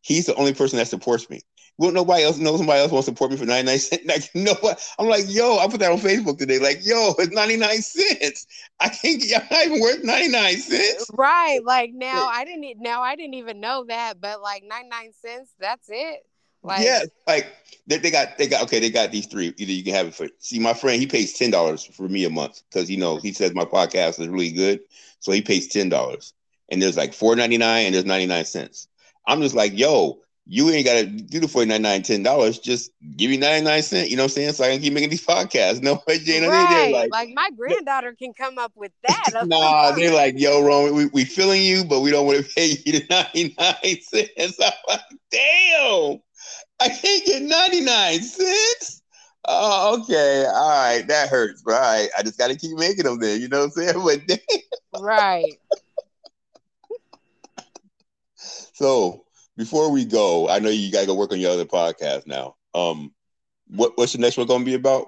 he's the only person that supports me. Well, nobody else knows somebody else wants to support me for 99 cents. Like, what? I'm like, yo, I put that on Facebook today. Like, yo, it's 99 cents. I can't I'm not even worth 99 cents. Right. Like now I didn't now I didn't even know that, but like 99 cents, that's it. Like yeah, like they, they got they got okay, they got these three. Either you can have it for see my friend, he pays ten dollars for me a month because you know he says my podcast is really good. So he pays ten dollars. And there's like four ninety nine and there's ninety nine cents. I'm just like, yo, you ain't got to do the forty nine nine ten dollars. Just give me 99 cents. You know what I'm saying? So I can keep making these podcasts. No way, Jane. Right. Like, like, my granddaughter can come up with that. nah, they're like, yo, Ron, we, we feeling you, but we don't want to pay you the 99 cents. I'm like, damn, I can't get 99 cents. Oh, okay. All right. That hurts. Right. I just got to keep making them then. You know what I'm saying? But damn. Right. So before we go, I know you gotta go work on your other podcast now. Um, what what's the next one gonna be about?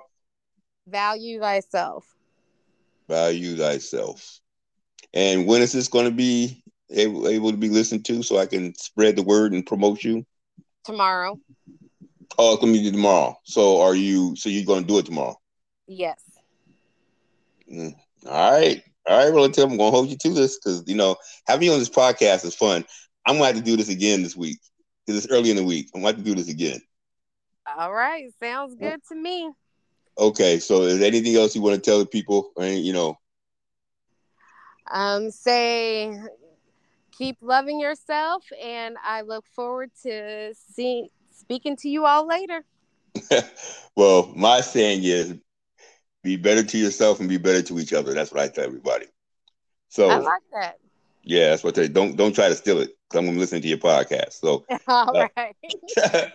Value thyself. Value thyself. And when is this going to be able, able to be listened to so I can spread the word and promote you? Tomorrow. Oh, it's gonna be tomorrow. So are you? So you're gonna do it tomorrow? Yes. Mm. All right. All right, relative. I'm gonna hold you to this because you know having you on this podcast is fun. I'm gonna have to do this again this week because it's early in the week. I'm gonna have to do this again. All right, sounds good to me. Okay, so is there anything else you want to tell the people? You know, um, say keep loving yourself, and I look forward to seeing speaking to you all later. well, my saying is be better to yourself and be better to each other. That's what I tell everybody. So I like that. Yeah, that's what they don't don't try to steal it. Cause I'm gonna listen to your podcast. So all uh, right.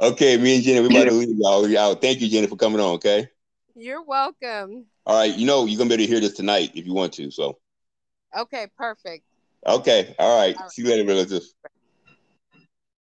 okay, me and Jenny, we're about to leave y'all out. Thank you, Jenny, for coming on. Okay. You're welcome. All right, you know you're gonna be able to hear this tonight if you want to. So. Okay, perfect. Okay, all right. All right. See you later, relatives.